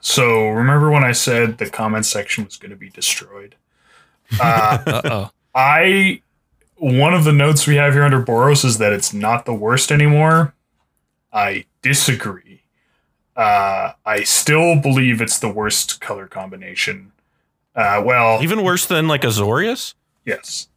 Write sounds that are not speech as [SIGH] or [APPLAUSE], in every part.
So remember when I said the comment section was going to be destroyed? Uh, [LAUGHS] Uh-oh. I one of the notes we have here under Boros is that it's not the worst anymore. I disagree. Uh, I still believe it's the worst color combination. Uh, well, Even worse than like Azorius? yes.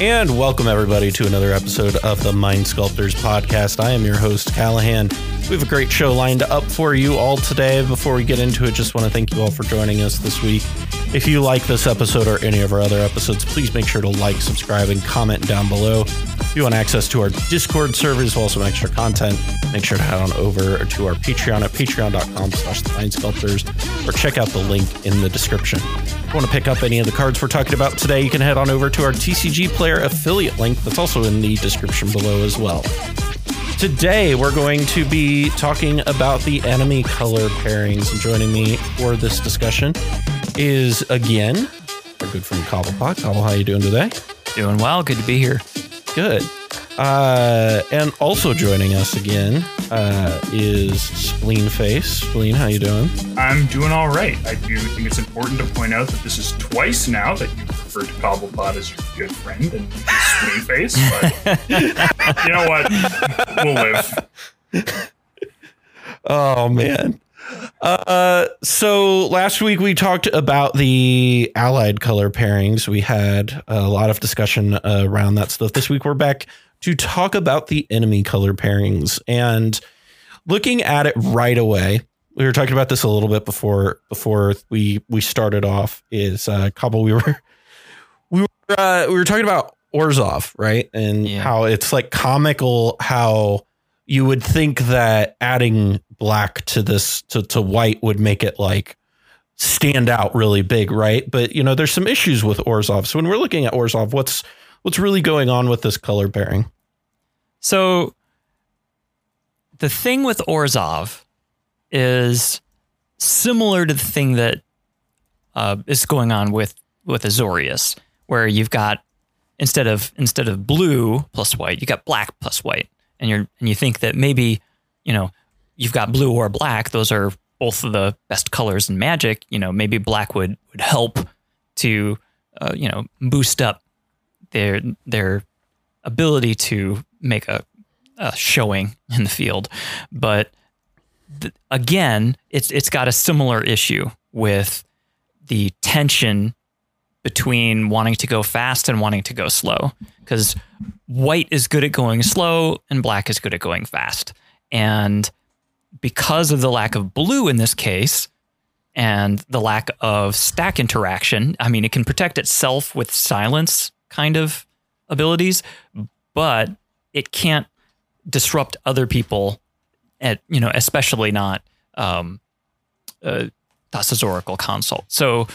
And welcome everybody to another episode of the Mind Sculptors podcast. I am your host, Callahan. We have a great show lined up for you all today. Before we get into it, just want to thank you all for joining us this week. If you like this episode or any of our other episodes, please make sure to like, subscribe, and comment down below. If you want access to our Discord server as well as some extra content, make sure to head on over to our Patreon at patreon.com slash Sculptors or check out the link in the description. If you want to pick up any of the cards we're talking about today, you can head on over to our TCG Player affiliate link that's also in the description below as well. Today, we're going to be talking about the enemy color pairings. Joining me for this discussion is again our good friend Cobblepot. Cobble, how you doing today? Doing well. Good to be here. Good. Uh, and also joining us again uh, is Spleen Face. Spleen, how you doing? I'm doing all right. I do think it's important to point out that this is twice now that you referred to Cobblepot as your good friend and sweet face, but [LAUGHS] you know what? We'll live. Oh man. Uh, so last week we talked about the allied color pairings. We had a lot of discussion around that stuff. This week we're back to talk about the enemy color pairings and looking at it right away. We were talking about this a little bit before before we we started off. Is uh, couple we were [LAUGHS] we were uh, we were talking about Orzhov right and Yeah. how it's like comical how you would think that adding black to this to, to white would make it like stand out really big, right? But you know, there's some issues with Orzhov. So when we're looking at Orzhov, what's what's really going on with this color pairing? So the thing with Orzhov is similar to the thing that uh, is going on with with Azorius, where you've got instead of instead of blue plus white, you got black plus white, and you're and you think that maybe you know you've got blue or black; those are both of the best colors in Magic. You know, maybe black would would help to uh, you know boost up their their ability to make a, a showing in the field, but th- again, it's it's got a similar issue with the tension between wanting to go fast and wanting to go slow because white is good at going slow and black is good at going fast and because of the lack of blue in this case and the lack of stack interaction i mean it can protect itself with silence kind of abilities but it can't disrupt other people at you know especially not um uh Thassa's Oracle consult. So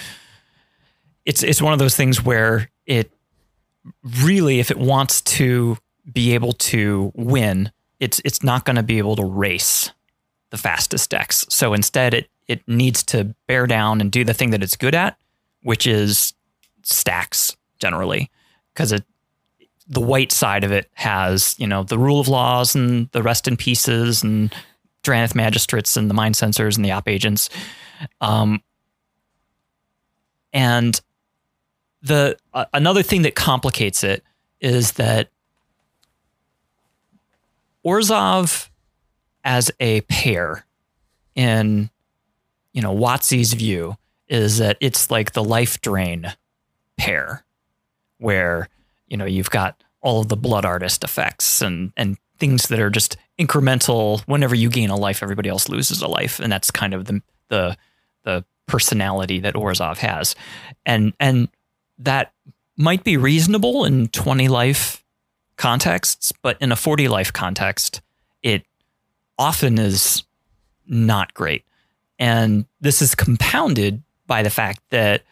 it's it's one of those things where it really, if it wants to be able to win, it's it's not going to be able to race the fastest decks. So instead, it it needs to bear down and do the thing that it's good at, which is stacks generally, because it the white side of it has you know the rule of laws and the rest in pieces and Drannith magistrates and the mind sensors and the op agents. Um, and the uh, another thing that complicates it is that Orzhov as a pair in you know WotC's view is that it's like the life drain pair where you know you've got all of the blood artist effects and and things that are just incremental. Whenever you gain a life everybody else loses a life. And that's kind of the the the personality that Orzhov has. And and that might be reasonable in 20 life contexts but in a 40 life context it often is not great and this is compounded by the fact that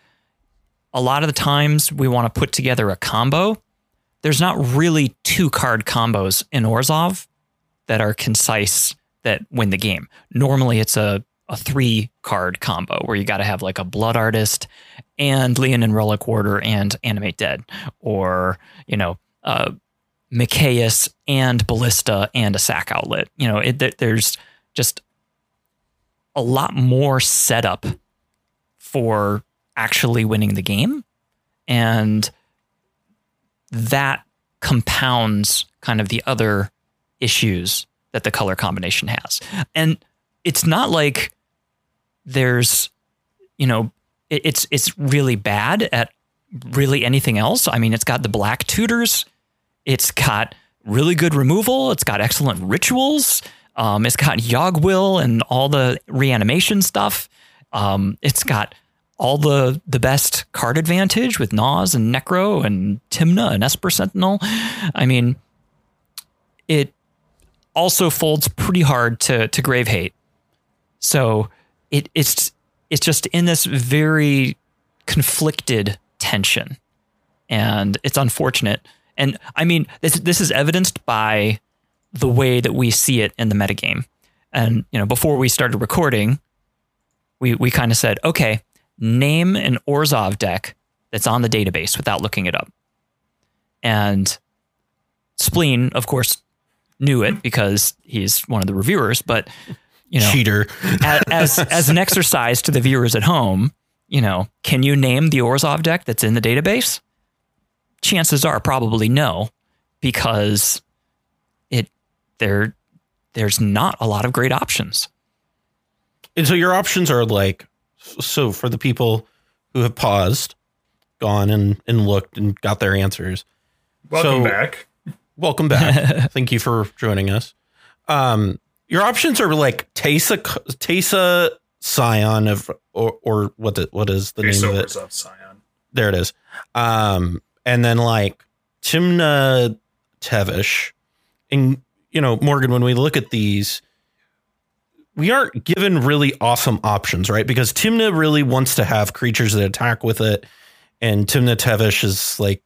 a lot of the times we want to put together a combo there's not really two card combos in Orzhov that are concise that win the game. Normally it's a, a three card combo where you got to have like a Blood Artist and Leonin Relic-Warder and Animate Dead, or, you know, uh, Mikaeus and Ballista and a sack outlet. You know, it, there's just a lot more setup for actually winning the game. And that compounds kind of the other issues that the color combination has. And it's not like there's, you know, it's it's really bad at really anything else. I mean, it's got the black tutors, it's got really good removal, it's got excellent rituals, um, it's got Yogg-Will and all the reanimation stuff. Um, it's got all the the best card advantage with Nas and Necro and Tymna and Esper Sentinel. I mean, it also folds pretty hard to to Grave Hate. So it it's it's just in this very conflicted tension, and it's unfortunate. And I mean, this this is evidenced by the way that we see it in the metagame. And you know, before we started recording, we we kind of said, okay, name an Orzhov deck that's on the database without looking it up. And Spleen, of course, knew it because he's one of the reviewers, but you know, cheater. as as an exercise to the viewers at home, you know, can you name the Orzhov deck that's in the database? Chances are probably no, because it there there's not a lot of great options. And so your options are like so for the people who have paused, gone and, and looked and got their answers. Welcome so, back. Welcome back. [LAUGHS] Thank you for joining us. Um, your options are like Teysa Teysa Scion of or or what the, what is the name of it? Scion. There it is. Um, and then like Tymna Tevesh, And you know, Morgan, when we look at these, we aren't given really awesome options, right? Because Tymna really wants to have creatures that attack with it, and Tymna Tevesh is like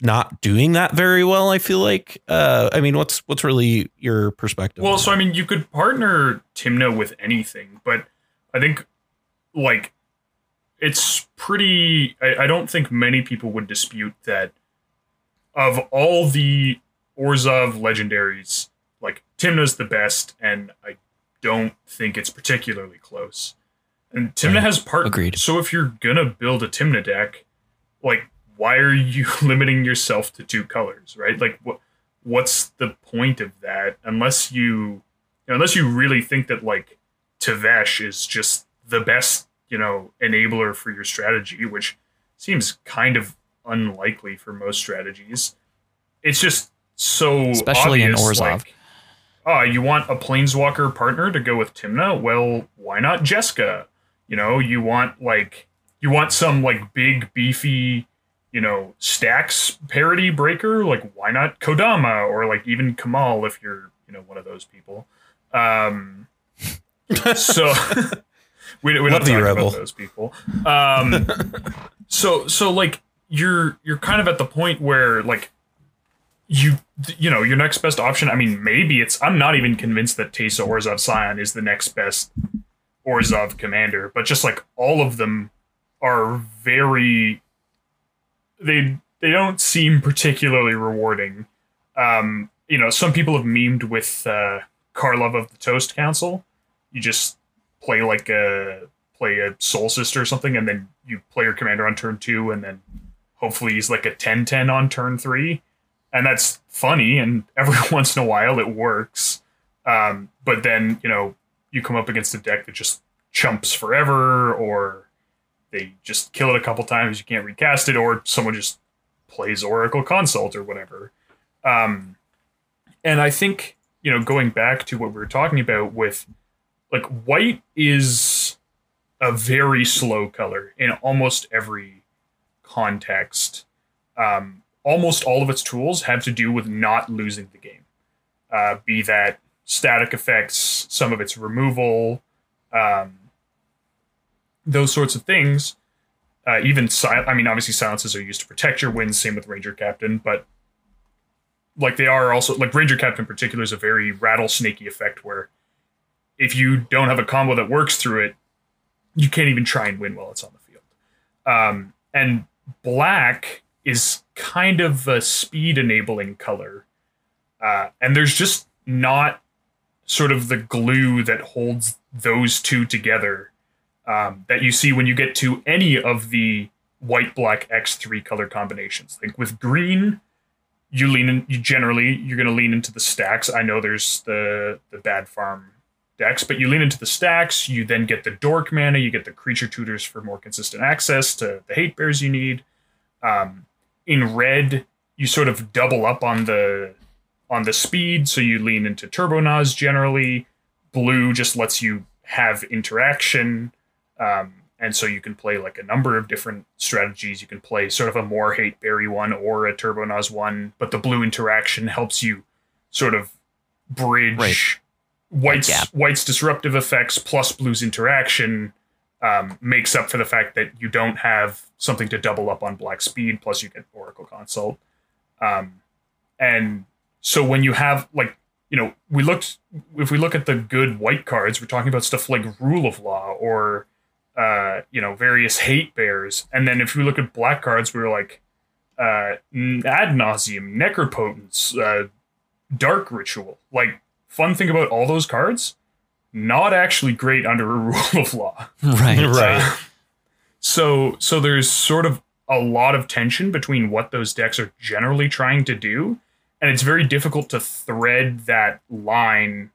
not doing that very well. I feel like. Uh, I mean, what's what's really your perspective? Well, so I mean, you could partner Tymna with anything, but I think like it's pretty. I, I don't think many people would dispute that of all the Orzhov legendaries, like Tymna's the best, and I don't think it's particularly close. And right. has part. Agreed. So if you're gonna build a Tymna deck, like, why are you [LAUGHS] limiting yourself to two colors, right? Like, what what's the point of that? Unless you, you know, unless you really think that like Tevesh is just the best, you know, enabler for your strategy, which seems kind of unlikely for most strategies. It's just so especially obvious, in Orzhov. Like, oh, you want a planeswalker partner to go with Tymna? Well, why not Jeska? You know, you want like you want some like big beefy, you know, stacks parity breaker. Like why not Kodama or like even Kamal if you're you know one of those people. Um, [LAUGHS] so [LAUGHS] we, we don't talk about those people. Um, [LAUGHS] so so like you're you're kind of at the point where like you you know your next best option. I mean, maybe it's. I'm not even convinced that Teysa Orzhov Scion is the next best Orzhov commander, but just like all of them are very. They they don't seem particularly rewarding. Um, you know, some people have memed with uh, Karlov of the Ghost Council. You just play like a play a Soul Sister or something, and then you play your commander on turn two, and then hopefully he's like a 10-10 on turn three and that's funny and [LAUGHS] every once in a while it works um, but then you know you come up against a deck that just chumps forever or they just kill it a couple times you can't recast it or someone just plays oracle consult or whatever um, and i think you know going back to what we were talking about with like white is a very slow color in almost every context um, almost all of its tools have to do with not losing the game. Uh, be that static effects, some of its removal, um, those sorts of things. Uh, even sil- I mean, obviously silences are used to protect your wins. Same with Ranger Captain, but like they are also like Ranger Captain in particular is a very rattlesnakey effect where if you don't have a combo that works through it, you can't even try and win while it's on the field. Um, and black is kind of a speed enabling color. Uh, and there's just not sort of the glue that holds those two together um, that you see when you get to any of the white black X3 color combinations. Like with green, you lean in you generally you're gonna lean into the stacks. I know there's the the bad farm decks, but you lean into the stacks, you then get the dork mana, you get the creature tutors for more consistent access to the hate bears you need. Um, in red, you sort of double up on the on the speed, so you lean into turbo Turbonaz generally. Blue just lets you have interaction. Um, and so you can play like a number of different strategies. You can play sort of a more hate berry one or a Turbonaz one, but the blue interaction helps you sort of bridge Right. white's white's disruptive effects plus blue's interaction um, makes up for the fact that you don't have something to double up on black speed plus you get oracle consult um, and so when you have like you know we looked if we look at the good white cards we're talking about stuff like rule of law or uh, you know various hate bears and then if we look at black cards we were like uh, ad nauseam necropotence uh, dark ritual like fun thing about all those cards not actually great under a [LAUGHS] rule of law Right. Right. uh, so so there's sort of a lot of tension between what those decks are generally trying to do, and it's very difficult to thread that line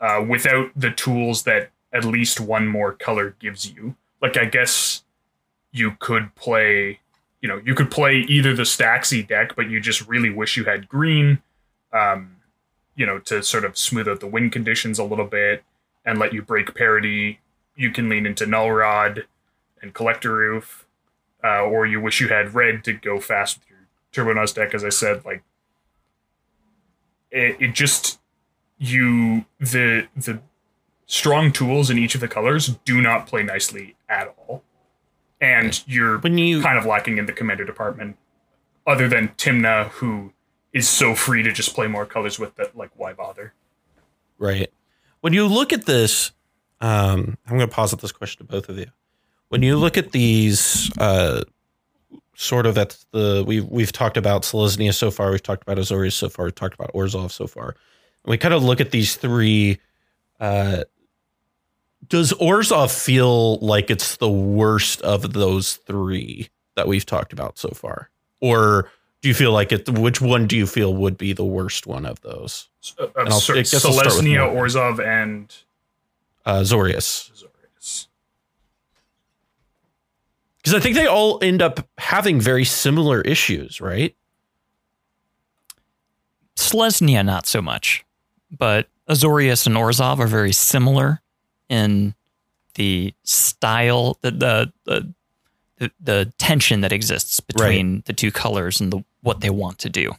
uh, without the tools that at least one more color gives you. Like I guess you could play, you know, you could play either the Staxy deck, but you just really wish you had green, um, you know, to sort of smooth out the win conditions a little bit and let you break parity. You can lean into Null Rod and Collector Ouphe, uh, or you wish you had red to go fast with your Turbo Turbonaz deck. As I said, like it, it just you the the strong tools in each of the colors do not play nicely at all, and you're When you kind of lacking in the commander department. Other than Tymna, who is so free to just play more colors with that, like why bother? Right. When you look at this, um, I'm going to pause posit this question to both of you. When you look at these, uh, sort of at the we've we've talked about Selesnya so far, we've talked about Azorius so far, we've talked about Orzhov so far. And we kind of look at these three. Uh, does Orzhov feel like it's the worst of those three that we've talked about so far, or do you feel like it? Which one do you feel would be the worst one of those? Uh, And I'll- I guess I'll start with Selesnya, Orzhov, and Uh, Zorius. Azorius. Because I think they all end up having very similar issues, right? Selesnya, not so much, but Azorius and Orzhov are very similar in the style, the the the, the, tension that exists between the two colors and the what they want to do.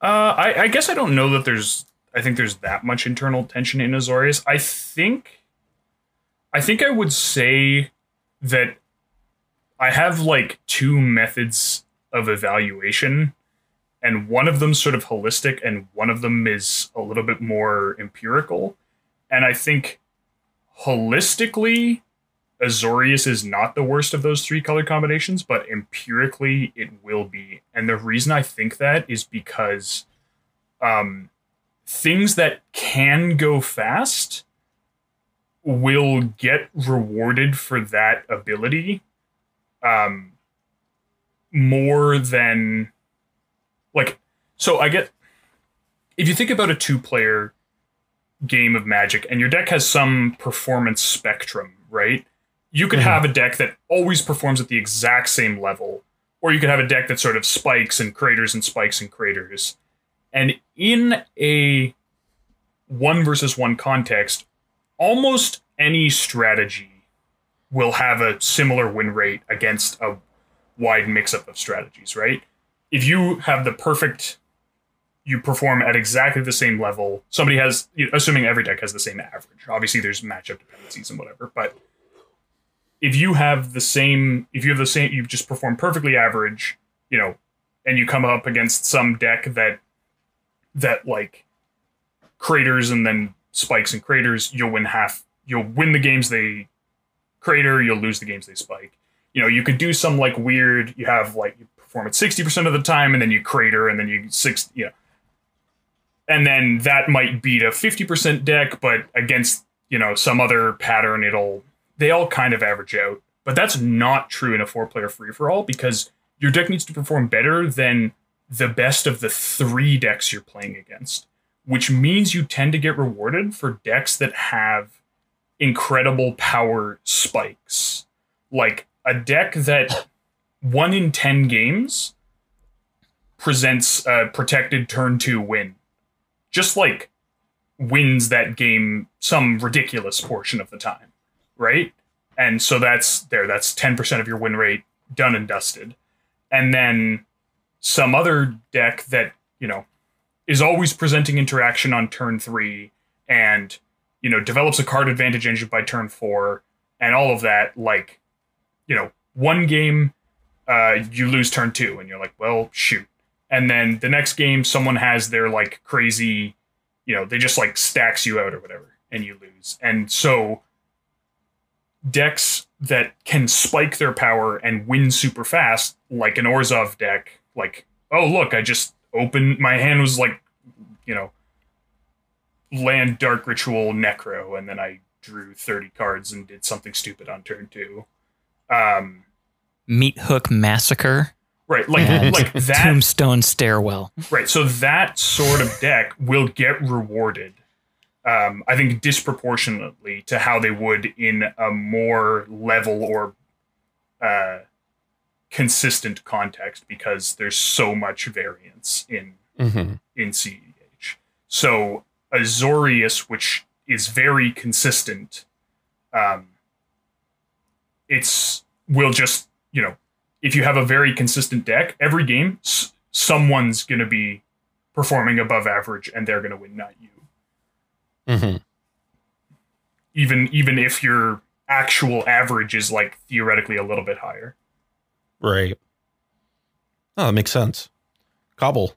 Uh, I, I guess I don't know that there's. I think there's that much internal tension in Azorius. I think, I think I would say that I have like two methods of evaluation, and one of them sort of holistic, and one of them is a little bit more empirical. And I think holistically, Azorius is not the worst of those three color combinations, but empirically it will be. And the reason I think that is because um, things that can go fast will get rewarded for that ability um, more than like so i get if you think about a two player game of magic and your deck has some performance spectrum right you could Mhm. have a deck that always performs at the exact same level or you could have a deck that sort of spikes and craters and spikes and craters and in a one versus one context almost any strategy will have a similar win rate against a wide mix up of strategies, right? If you have the perfect, you perform at exactly the same level. Somebody has, assuming every deck has the same average. Obviously, there's matchup dependencies and whatever, but if you have the same, if you have the same, you've just performed perfectly average, you know, and you come up against some deck that, that like craters and then spikes and craters, you'll win half. You'll win the games they crater. You'll lose the games they spike. you know, you could do some like weird. You have like you perform at sixty percent of the time, and then you crater, and then you six, you know, and then that might beat a fifty percent deck, but against you know some other pattern, it'll they all kind of average out. But that's not true in a four player free for all because your deck needs to perform better than the best of the three decks you're playing against, which means you tend to get rewarded for decks that have incredible power spikes. Like a deck that one in 10 games presents a protected turn two win. Just like wins that game some ridiculous portion of the time, right? And so that's there, that's 10% of your win rate done and dusted. And then some other deck that, you know, is always presenting interaction on turn three and, you know, develops a card advantage engine by turn four and all of that, like, you know, one game, uh, you lose turn two and you're like, well, shoot. And then the next game, someone has their like crazy, you know, they just like stacks you out or whatever and you lose. And so decks that can spike their power and win super fast, like an Orzhov deck, like, oh, look, I just opened, my hand was like, you know, land dark ritual necro, and then I drew 30 cards and did something stupid on turn two. Um, Meathook Massacre. Right, like and like that. Tombstone Stairwell. Right, so that sort of deck will get rewarded. Um, I think disproportionately to how they would in a more level or uh, consistent context because there's so much variance in Mm-hmm. in CEH. So Azorius, which is very consistent, um, it's will just you know if you have a very consistent deck every game, s- someone's going to be performing above average and they're going to win, not you. Mm-hmm. Even even if your actual average is like theoretically a little bit higher. Right. Oh, that makes sense. Cobble.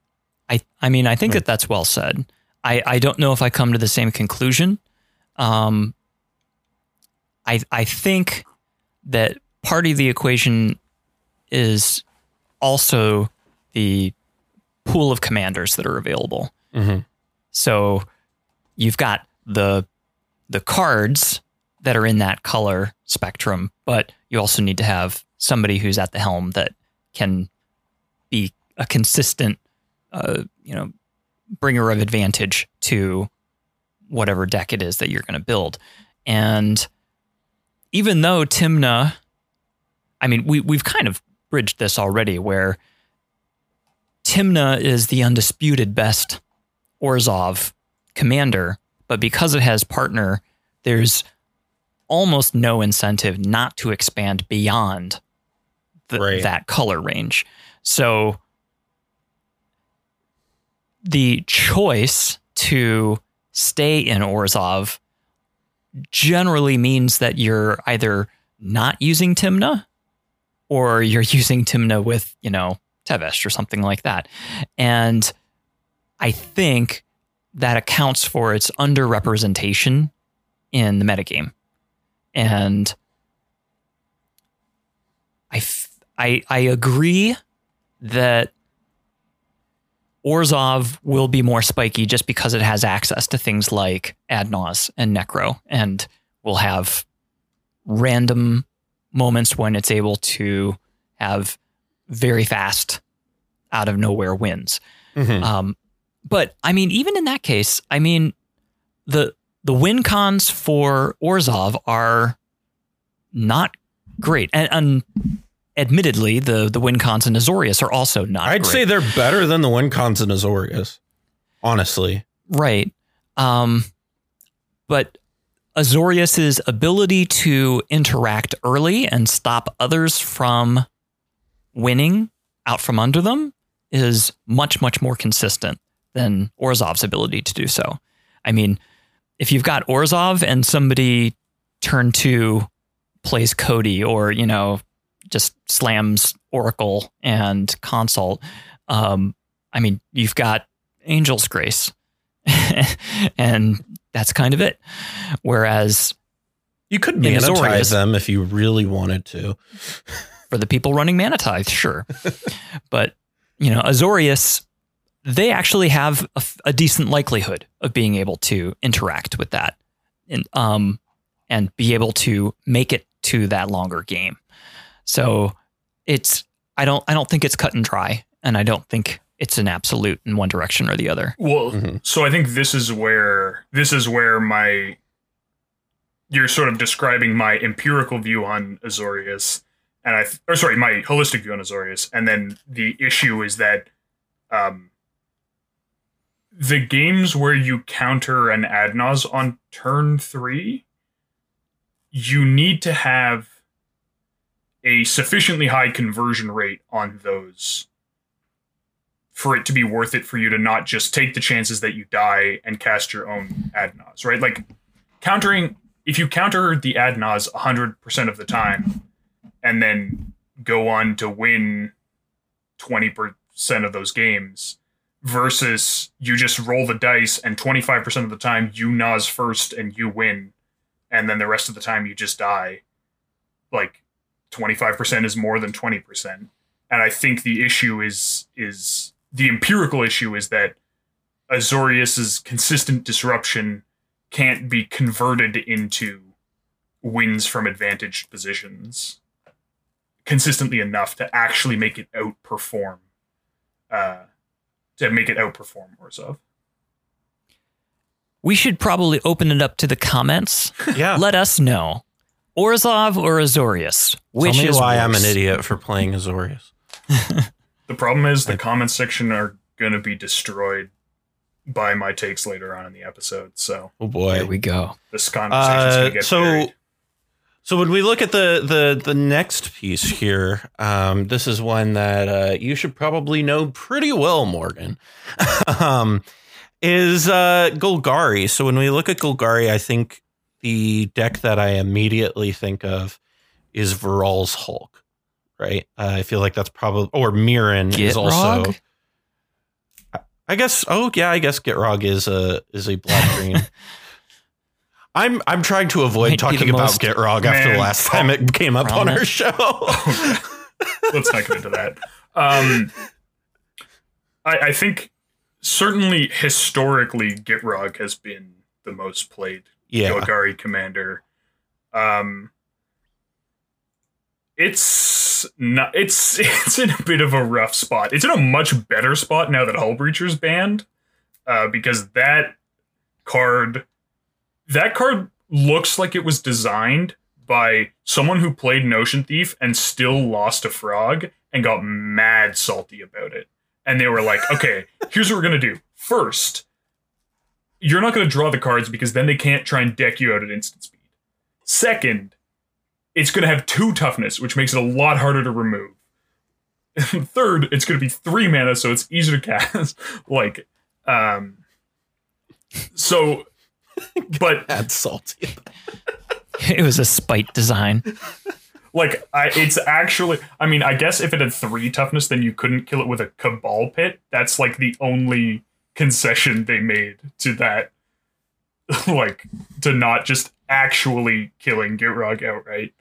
I I mean I think Right. that that's well said. I I don't know if I come to the same conclusion. Um, I I think that part of the equation is also the pool of commanders that are available. Mm-hmm. So you've got the the cards that are in that color spectrum, but you also need to have somebody who's at the helm that can be a consistent, uh, you know, bringer of advantage to whatever deck it is that you're going to build. And even though Tymna, I mean, we we've kind of bridged this already, where Tymna is the undisputed best Orzhov commander, but because it has partner, there's almost no incentive not to expand beyond the, Right. that color range. So the choice to stay in Orzhov generally means that you're either not using Tymna or you're using Timna with, you know, Tevesh or something like that. And I think that accounts for its underrepresentation in the metagame. And I, f- I, I agree that Orzhov will be more spiky just because it has access to things like Adnos and Necro and will have random moments when it's able to have very fast out of nowhere wins. Mm-hmm. Um, but I mean, even in that case, I mean, the the win cons for Orzhov are not great, and, and admittedly, the the win cons in Azorius are also not. I'd great. say they're better than the win cons in Azorius. Honestly. Right. Um, but Azorius's ability to interact early and stop others from winning out from under them is much, much more consistent than Orzhov's ability to do so. I mean, if you've got Orzhov and somebody turn two plays Cody or, you know, just slams Oracle and Consult, um, I mean, you've got Angel's Grace. [LAUGHS] and that's kind of it. Whereas You could monetize Azorius- them if you really wanted to. for the people running Mana Tithe, sure. but, you know, Azorius, they actually have a, a, decent likelihood of being able to interact with that and, um, and be able to make it to that longer game. So it's, I don't, I don't think it's cut and dry. And I don't think it's an absolute in one direction or the other. Well, mm-hmm. so I think this is where, this is where my, you're sort of describing my empirical view on Azorius and I, or sorry, my holistic view on Azorius, and then the issue is that, um, the games where you counter an Adnaz on turn three, you need to have a sufficiently high conversion rate on those for it to be worth it for you to not just take the chances that you die and cast your own Adnaz, right? Like countering, if you counter the Adnaz 100% of the time, and then go on to win 20% of those games versus you just roll the dice and 25% of the time you naz first and you win and then the rest of the time you just die like 25% is more than 20% and i think the issue is is the empirical issue is that azorius's consistent disruption can't be converted into wins from advantaged positions consistently enough to actually make it outperform uh to make it outperform Orzhov. We should probably open it up to the comments. [LAUGHS] Yeah. Let us know. Orzhov or Azorius? Which Tell me is why worse? I'm an idiot for playing Azorius. [LAUGHS] the problem is the comment section are going to be destroyed by my takes later on in the episode. So, oh boy, there we go. This conversation's uh, going to get so. buried. So when we look at the the the next piece here, um, this is one that uh, you should probably know pretty well, Morgan. [LAUGHS] um, is uh, Golgari. So when we look at Golgari, I think the deck that I immediately think of is Varolz Hulk. Right, uh, I feel like that's probably or Meren is also. I guess. Oh yeah, I guess Gitrog is a is a black [LAUGHS] green. I'm I'm trying to avoid talking about Gitrog after the last time it came up on our show. [LAUGHS] Let's not get into that. Um, I, I think certainly historically Gitrog has been the most played yeah. Golgari commander. Um, it's not. It's [LAUGHS] it's in a bit of a rough spot. It's in a much better spot now that Hullbreacher's banned, uh, because that card that card looks like it was designed by someone who played Notion Thief and still lost a frog and got mad salty about it. And they were like, okay, [LAUGHS] here's what we're going to do. First, you're not going to draw the cards because then they can't try and deck you out at instant speed. Second, it's going to have two toughness, which makes it a lot harder to remove. [LAUGHS] Third, it's going to be three mana, so it's easier to cast. [LAUGHS] like, um, so [LAUGHS] but that's salty. it was a spite design. Like I, it's actually. I mean, I guess if it had three toughness, then you couldn't kill it with a cabal pit. That's like the only concession they made to that. like to not just actually killing Gitrog outright.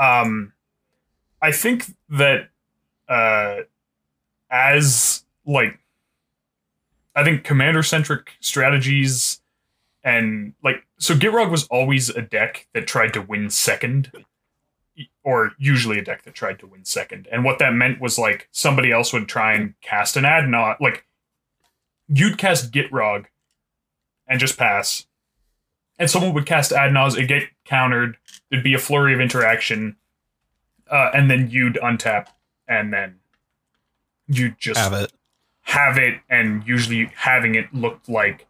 Um, I think that uh, as like, I think commander centric strategies and like so Gitrog was always a deck that tried to win second or usually a deck that tried to win second. And what that meant was like somebody else would try and cast an Adnaz like you'd cast Gitrog and just pass. And someone would cast Adnaz it get countered there'd be a flurry of interaction uh, and then you'd untap and then you'd just have it have it and usually having it looked like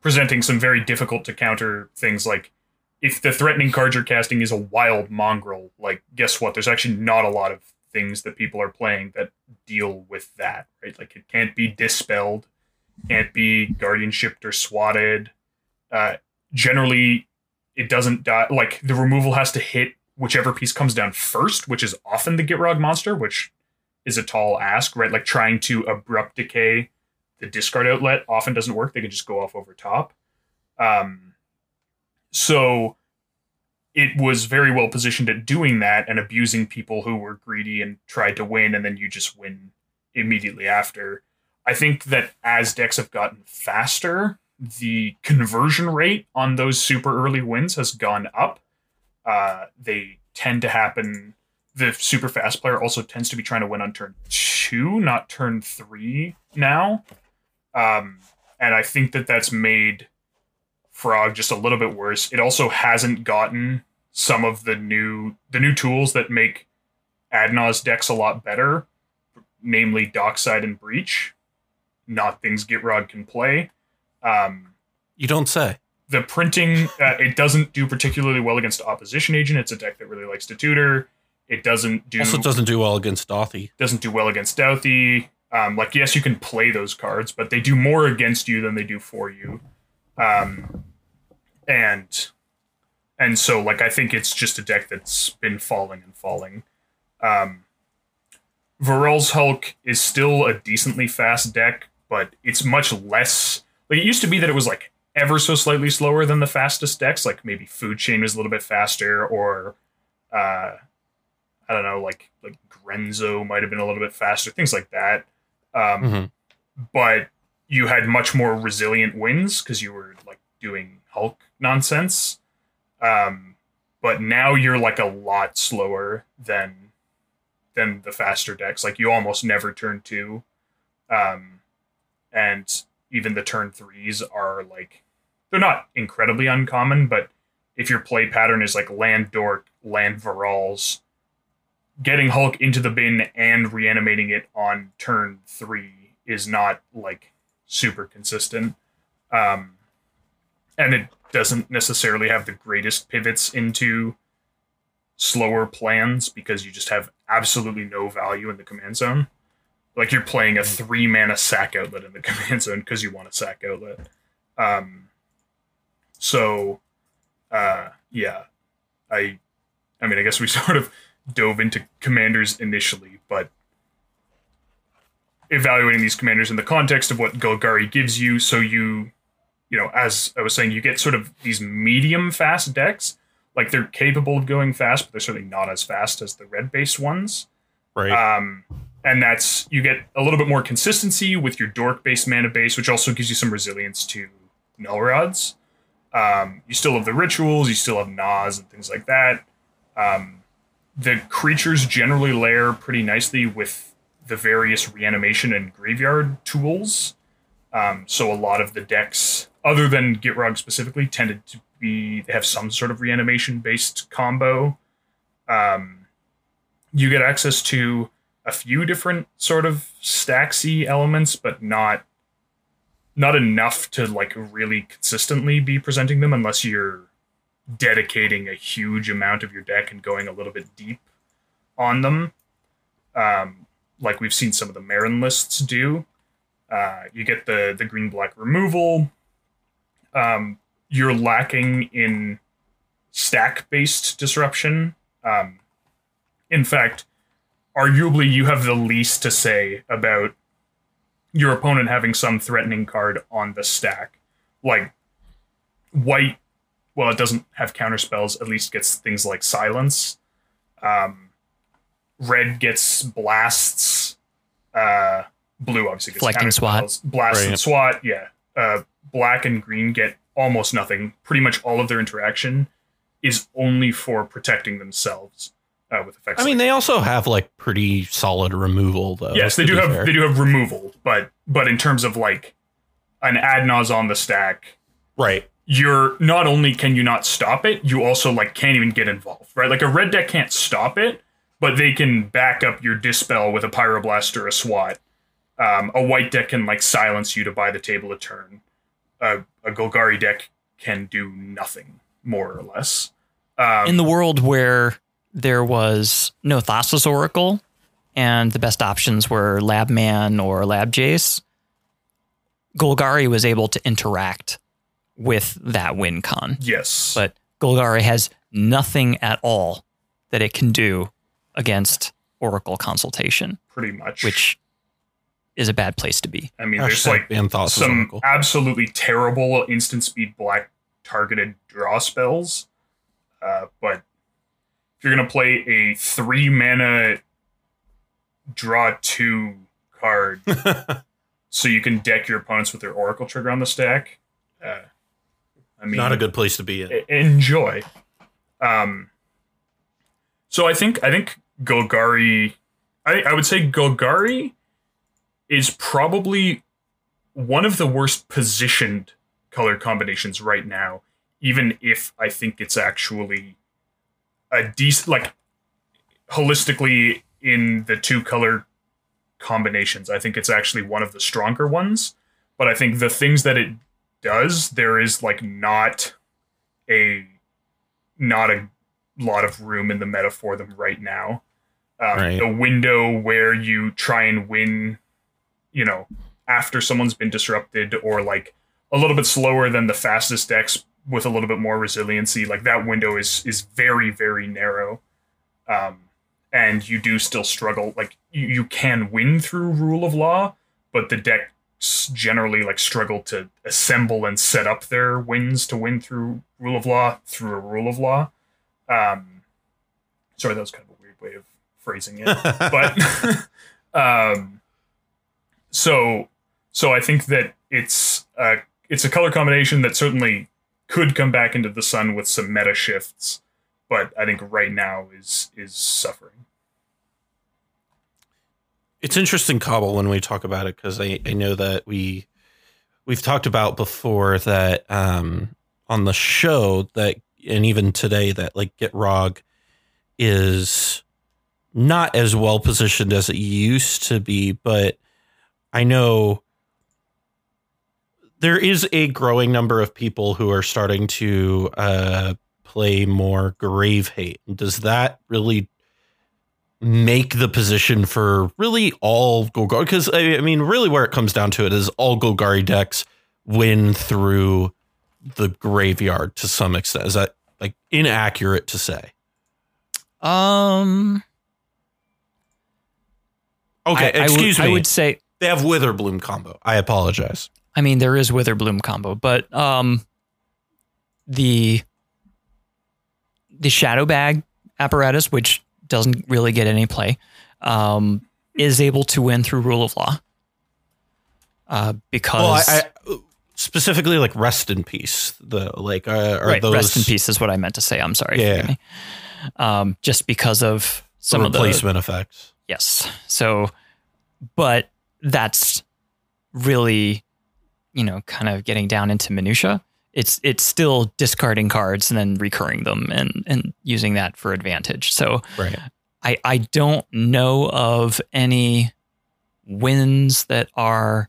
presenting some very difficult to counter things like if the threatening card you're casting is a wild mongrel, like guess what? There's actually not a lot of things that people are playing that deal with that, right? Like it can't be dispelled, can't be guardianshiped or swatted. Uh, generally, it doesn't die. Like the removal has to hit whichever piece comes down first, which is often the Gitrog monster, which is a tall ask, right? Like trying to abrupt decay the discard outlet often doesn't work. They can just go off over top. Um, so it was very well positioned at doing that and abusing people who were greedy and tried to win, and then you just win immediately after. I think that as decks have gotten faster, the conversion rate on those super early wins has gone up. Uh, they tend to happen. The super fast player also tends to be trying to win on turn two, not turn three now. Um, and I think that that's made Frog just a little bit worse. It also hasn't gotten some of the new the new tools that make Adnaz decks a lot better, namely Dockside and Breach. Not things Gitrog can play. Um, You don't say. the printing uh, it doesn't do particularly well against opposition agent. It's a deck that really likes to tutor. It doesn't do Also doesn't do well against Dauthi. doesn't do well against Dauthi. Um, like yes, you can play those cards, but they do more against you than they do for you. Um, and and so like I think it's just a deck that's been falling and falling. Um, Varolz Hulk is still a decently fast deck, but it's much less. Like it used to be that it was like ever so slightly slower than the fastest decks. Like maybe Food Chain was a little bit faster, or uh, I don't know, like like Grenzo might have been a little bit faster, things like that. Um, Mhm. But you had much more resilient wins because you were like doing Hulk nonsense. Um, but now you're like a lot slower than than the faster decks. Like you almost never turn two, um, and even the turn threes are like they're not incredibly uncommon, but if your play pattern is like land dork, land Varolz, getting Hulk into the bin and reanimating it on turn three is not like super consistent. Um, and it doesn't necessarily have the greatest pivots into slower plans because you just have absolutely no value in the command zone. Like you're playing a three mana sack outlet in the [LAUGHS] command zone because you want a sack outlet. Um, so, uh, yeah, I, I mean, I guess we [LAUGHS] sort of dove into commanders initially, but evaluating these commanders in the context of what Golgari gives you, so you, you know, as I was saying, you get sort of these medium fast decks. Like they're capable of going fast, but they're certainly not as fast as the red based ones. Right. Um, and that's you get a little bit more consistency with your dork based mana base, which also gives you some resilience to null rods. Um, you still have the rituals, you still have Nas and things like that. Um, the creatures generally layer pretty nicely with the various reanimation and graveyard tools. Um, so a lot of the decks, other than Gitrog specifically, tended to be they have some sort of reanimation based combo. Um, you get access to a few different sort of stacksy elements, but not not enough to like really consistently be presenting them unless you're dedicating a huge amount of your deck and going a little bit deep on them. Um, like we've seen some of the Meren lists do. Uh, you get the the green black removal. Um, you're lacking in stack based disruption. Um, in fact, arguably you have the least to say about your opponent having some threatening card on the stack. Like white, well, it doesn't have counter spells, at least gets things like silence. Um, red gets blasts. Uh, blue obviously gets Deflecting counter swat. spells. Blast Right. and swat, yeah. Uh, black and green get almost nothing. Pretty much all of their interaction is only for protecting themselves uh, with effects. I mean, like they also have like pretty solid removal though. yes, they do have fair. they do have removal, but but in terms of like an adnaz on the stack, Right. you're not only can you not stop it, you also like can't even get involved, right? Like a red deck can't stop it, but they can back up your dispel with a pyroblast or a swat. Um, a white deck can like silence you to buy the table a turn. A, a Golgari deck can do nothing more or less. Um, in the world where there was no Thassa's Oracle and the best options were Labman or Lab Jace, Golgari was able to interact with that win con. yes, But Golgari has nothing at all that it can do against Oracle consultation, pretty much. which is a bad place to be. I mean, there's like ban some Oracle. absolutely terrible instant speed black targeted draw spells. Uh, but if you're gonna play a three mana draw two card, [LAUGHS] so you can deck your opponents with their Oracle trigger on the stack. Uh, I mean, Not a good place to be in. enjoy. Um, so I think I think Golgari, I, I would say Golgari is probably one of the worst positioned color combinations right now. Even if I think it's actually a decent, like holistically in the two color combinations, I think it's actually one of the stronger ones. But I think the things that it does, there is like not a not a lot of room in the meta for them right now. Um, Right. The window where you try and win, you know, after someone's been disrupted, or like a little bit slower than the fastest decks with a little bit more resiliency, like that window is is very very narrow. Um, and you do still struggle. Like you, you can win through rule of law, but the decks generally like struggle to assemble and set up their wins to win through rule of law through a rule of law. Um, sorry, that was kind of a weird way of phrasing it, [LAUGHS] but [LAUGHS] um, so so I think that it's a it's a color combination that certainly could come back into the sun with some meta shifts, but I think right now is is suffering. it's interesting, Cobble, when we talk about it because I, I know that we we've talked about before that um, on the show that and even today that like Gitrog is not as well positioned as it used to be, but I know there is a growing number of people who are starting to uh, play more grave hate. Does that really make the position for really all Golgari? Because I I mean, really, where it comes down to it is all Golgari decks win through the graveyard to some extent. Is that like inaccurate to say? Um. Okay, I- I would- excuse I would say they have Witherbloom combo. I apologize. I mean, there is Witherbloom combo, but um, the the Shadow Bag apparatus, which doesn't really get any play, um, is able to win through rule of law. Uh, because Well, I, I specifically like rest in peace. The like uh, are right, those rest in peace is what I meant to say. I'm sorry. Yeah. Um, just because of some some of the replacement effects. Yes. So, but that's really, you know, kind of getting down into minutia. It's it's still discarding cards and then recurring them and and using that for advantage. So Right. I I don't know of any wins that are.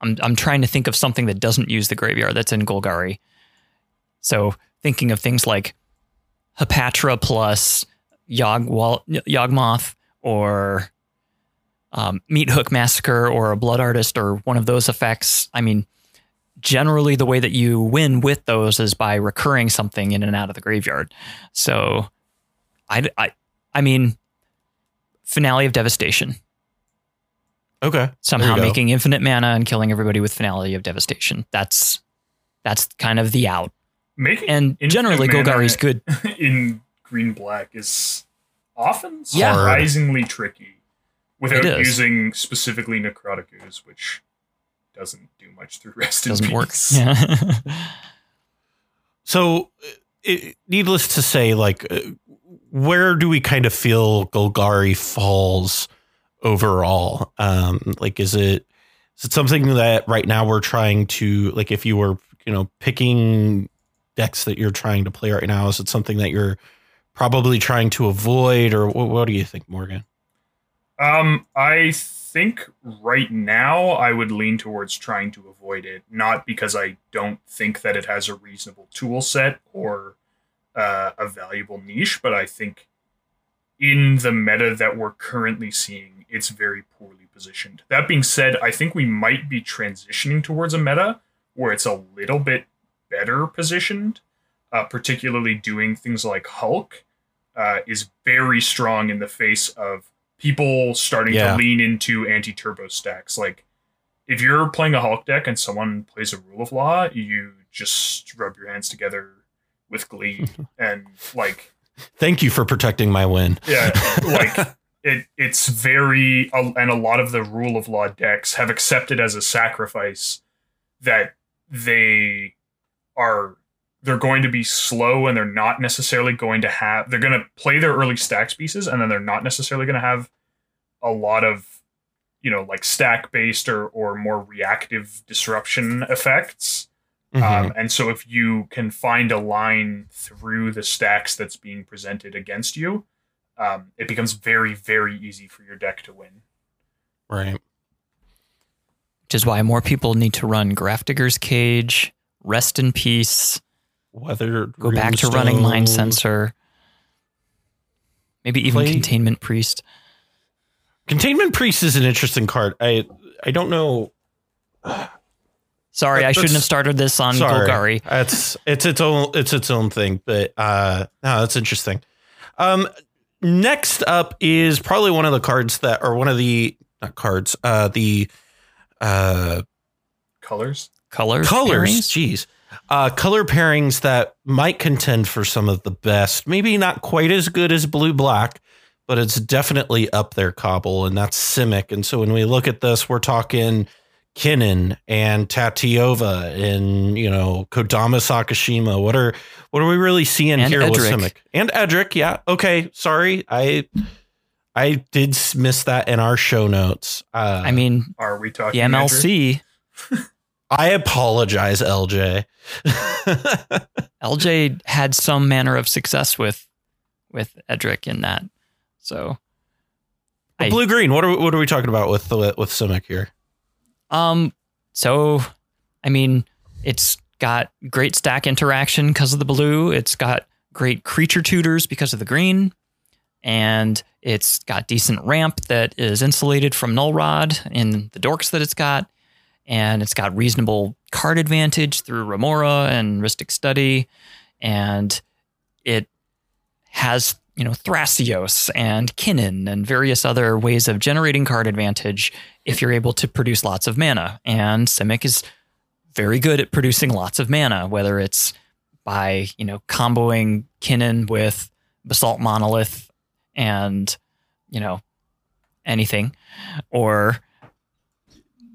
I'm I'm trying to think of something that doesn't use the graveyard that's in Golgari. So thinking of things like Hapatra plus Yogwal- Yawgmoth or um, Meathook Massacre or a Blood Artist or one of those effects. I mean, generally the way that you win with those is by recurring something in and out of the graveyard. So, I, I, I mean, Finale of Devastation. Okay. Somehow There go. making infinite mana and killing everybody with Finale of Devastation. That's that's kind of the out. Making And generally, mana Golgari's good. [LAUGHS] in green black is often Yeah. surprisingly tricky without It is. using specifically necrotic ooze, which doesn't do much through [LAUGHS] rest in Doesn't work. peace. Yeah. [LAUGHS] So, it, needless to say, like, uh, where do we kind of feel Golgari falls overall? Um, like, is it is it something that right now we're trying to like? If you were, you know, picking decks that you're trying to play right now, is it something that you're probably trying to avoid, or what, what do you think, Morgan? Um, I think right now I would lean towards trying to avoid it, not because I don't think that it has a reasonable tool set or uh, a valuable niche, but I think in the meta that we're currently seeing, it's very poorly positioned. That being said, I think we might be transitioning towards a meta where it's a little bit better positioned, uh, particularly doing things like Hulk uh, is very strong in the face of people starting Yeah. to lean into anti-turbo stacks. Like if you're playing a Hulk deck and someone plays a Rule of Law, you just rub your hands together with glee [LAUGHS] and like Thank you for protecting my win. yeah [LAUGHS] like it it's very and a lot of the rule of law decks have accepted as a sacrifice that they are they're going to be slow and they're not necessarily going to have they're going to play their early stacks pieces and then they're not necessarily going to have a lot of you know like stack based or or more reactive disruption effects Mhm. um, and so if you can find a line through the stacks that's being presented against you um, it becomes very very easy for your deck to win right. Which is why more people need to run Grafdigger's Cage, Rest in Peace, Weather. go back to running Mind Runestone. Sensor, maybe even Play- Containment Priest. Containment Priest is an interesting card. I I don't know. Sorry, That- I shouldn't have started this on Sorry. Golgari. It's it's its own it's its own thing, but uh no, that's interesting. Um next up is probably one of the cards that or one of the not cards, uh the uh colors Colors. colors, pairings? jeez. Uh color pairings that might contend for some of the best. Maybe not quite as good as blue black, but it's definitely up there cobble and that's Simic. And so when we look at this, we're talking Kinnan and Tatyova and you know Kodama Sakashima. What are what are we really seeing And here with Simic and Edric? Yeah, okay. Sorry, I I did miss that in our show notes. Uh, I mean, are we talking the MLC, [LAUGHS] I apologize, LJ. LJ [LAUGHS] had some manner of success with with Edric in that. So, Blue green. What are what are we talking about with the with Simic here? um, so I mean, it's got great stack interaction because of the blue. It's got great creature tutors because of the green, and it's got decent ramp that is insulated from null rod in the dorks that it's got, and it's got reasonable card advantage through Remora and Rhystic Study, and it has you know Thrasios and Kinnan and various other ways of generating card advantage if you're able to produce lots of mana. And Simic is very good at producing lots of mana, whether it's by you know comboing Kinnan with Basalt Monolith and you know anything, or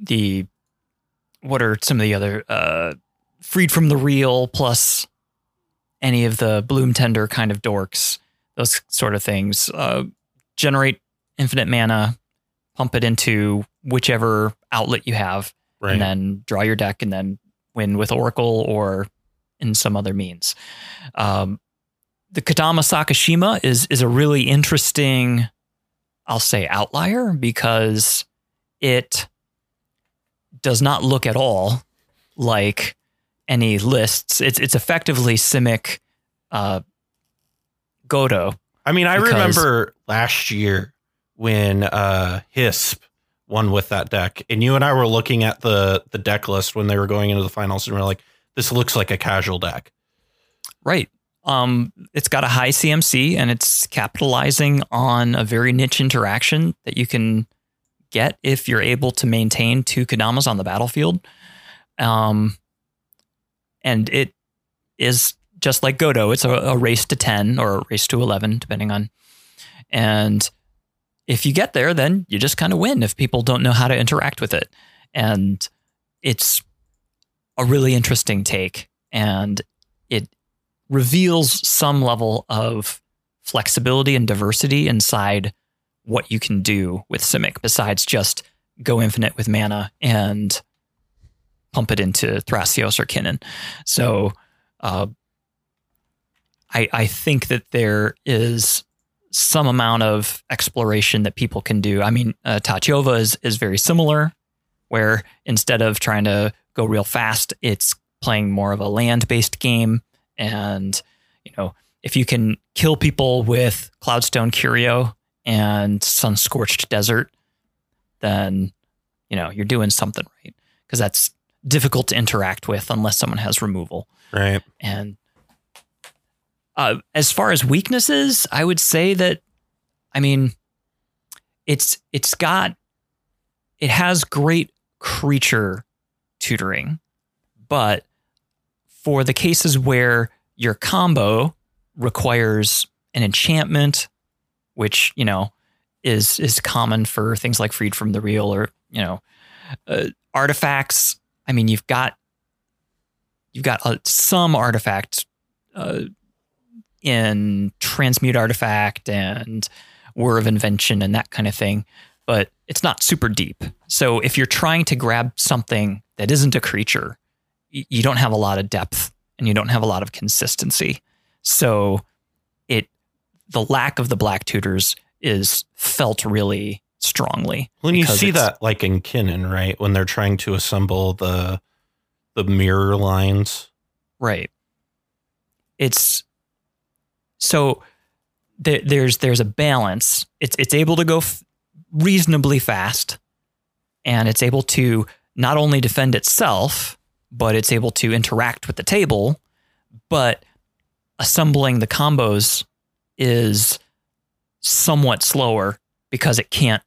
the what are some of the other uh, freed from the real plus any of the bloom tender kind of dorks, those sort of things. Uh, generate infinite mana, pump it into whichever outlet you have, and then draw your deck and then win with Oracle or in some other means. Um, the Kodama Sakashima is is a really interesting, I'll say, outlier because it does not look at all like any lists. It's it's effectively Simic uh, Godo. I mean, I remember last year when uh HISP won with that deck, and you and I were looking at the the deck list when they were going into the finals, and we are like, "This looks like a casual deck." Right. Um, it's got a high CMC and it's capitalizing on a very niche interaction that you can get if you're able to maintain two Kodamas on the battlefield. Um, and it is just like Godo. It's a, a race to 10 or a race to 11, depending on. And if you get there, then you just kind of win if people don't know how to interact with it. And it's a really interesting take. And it reveals some level of flexibility and diversity inside what you can do with Simic besides just go infinite with mana and pump it into Thrasios or Kinnan. So uh, I, I think that there is some amount of exploration that people can do. I mean, uh, is, is very similar, where instead of trying to go real fast, it's playing more of a land based game. And, you know, if you can kill people with Cloudstone Curio and Sunscorched Desert, then, you know, you're doing something right. Because that's difficult to interact with unless someone has removal. Right. And uh, as far as weaknesses, I would say that, I mean, it's it's got it has great creature tutoring, but for the cases where your combo requires an enchantment, which you know is is common for things like Freed from the Real or you know uh, artifacts. I mean, you've got you've got uh, some artifact uh, in transmute artifact and Whir of Invention and that kind of thing, but it's not super deep. So if you're trying to grab something that isn't a creature, you don't have a lot of depth and you don't have a lot of consistency. So the lack of the black tutors is felt really strongly. When you see that, like in Kinnan, right, when they're trying to assemble the the mirror lines, Right. It's so there, there's there's a balance. It's it's able to go f- reasonably fast, and it's able to not only defend itself, but it's able to interact with the table. But assembling the combos is somewhat slower because it can't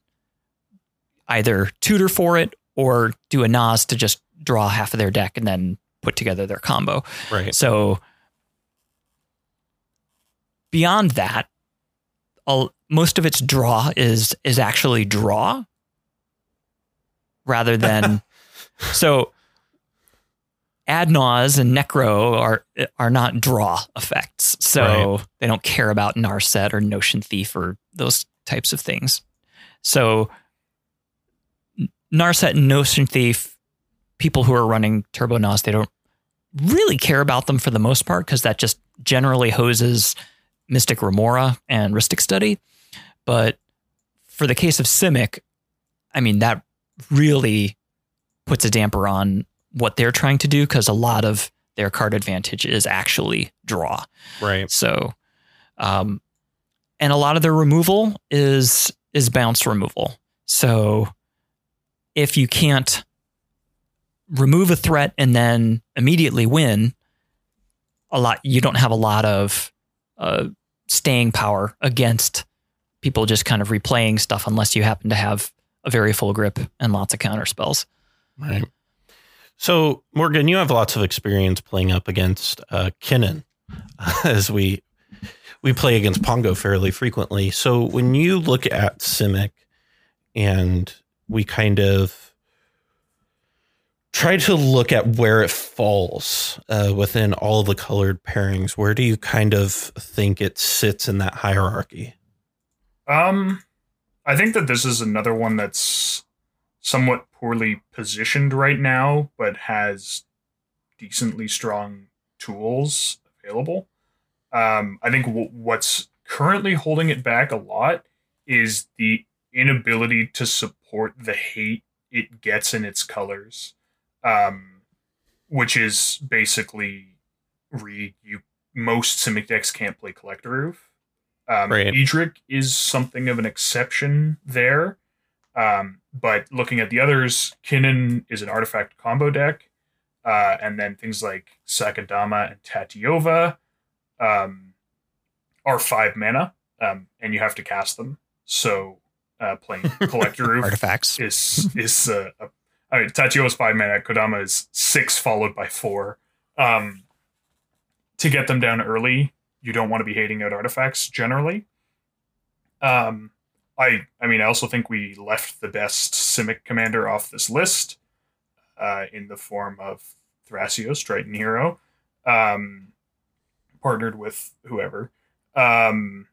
either tutor for it or do a Nas to just draw half of their deck and then put together their combo. right? So beyond that, all, most of its draw is is actually draw rather than [LAUGHS] so Adnaz and Necro are are not draw effects. So Right. they don't care about Narset or Notion Thief or those types of things. So Narset and Notion Thief, people who are running Turbo Nas, they don't really care about them for the most part because that just generally hoses Mystic Remora and Rhystic Study. But for the case of Simic, I mean, that really puts a damper on what they're trying to do because a lot of their card advantage is actually draw. Right. So, um, and a lot of their removal is is bounce removal. So, if you can't remove a threat and then immediately win, a lot you don't have a lot of uh, staying power against people just kind of replaying stuff unless you happen to have a very full grip and lots of counter spells. Right. So, Morgan, you have lots of experience playing up against uh, Kinnan, [LAUGHS] as we we play against Pongo fairly frequently. So, when you look at Simic, and we kind of try to look at where it falls uh, within all the colored pairings, where do you kind of think it sits in that hierarchy? Um, I think that this is another one that's somewhat poorly positioned right now, but has decently strong tools available. Um, I think w- what's currently holding it back a lot is the inability to support the hate it gets in its colors, um, which is basically read you most Simic decks can't play Collector Ouphe. Um, Right. Edric is something of an exception there. Um, but looking at the others, Kinnan is an artifact combo deck. Uh, and then things like Sakadama and Tatyova um, are five mana, um, and you have to cast them. So uh, playing [LAUGHS] Collector Ouphe Artifacts. is is uh, a, I mean five mana, Kodama is six followed by four. Um, to get them down early, you don't want to be hating out artifacts generally. Um, I I mean I also think we left the best Simic commander off this list, uh, in the form of Thrasios, Triton Hero, um, partnered with whoever, um,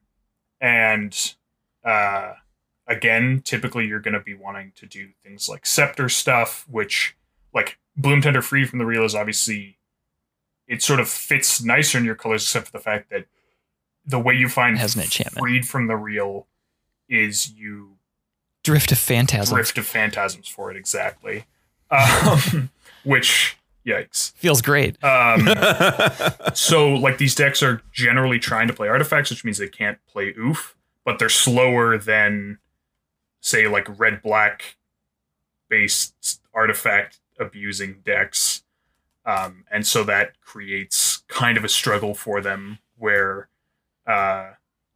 and uh, again, typically you're going to be wanting to do things like scepter stuff, which like Bloom Tender Free from the Real is obviously it sort of fits nicer in your colors, except for the fact that the way you find It has an enchantment. freed from the real is you Drift of Phantasm. drift of phantasms for it exactly. Um, [LAUGHS] which yikes. Feels great. Um, [LAUGHS] so like these decks are generally trying to play artifacts, which means they can't play Ouphe, but they're slower than say like red black based artifact abusing decks. Um, and so that creates kind of a struggle for them where uh,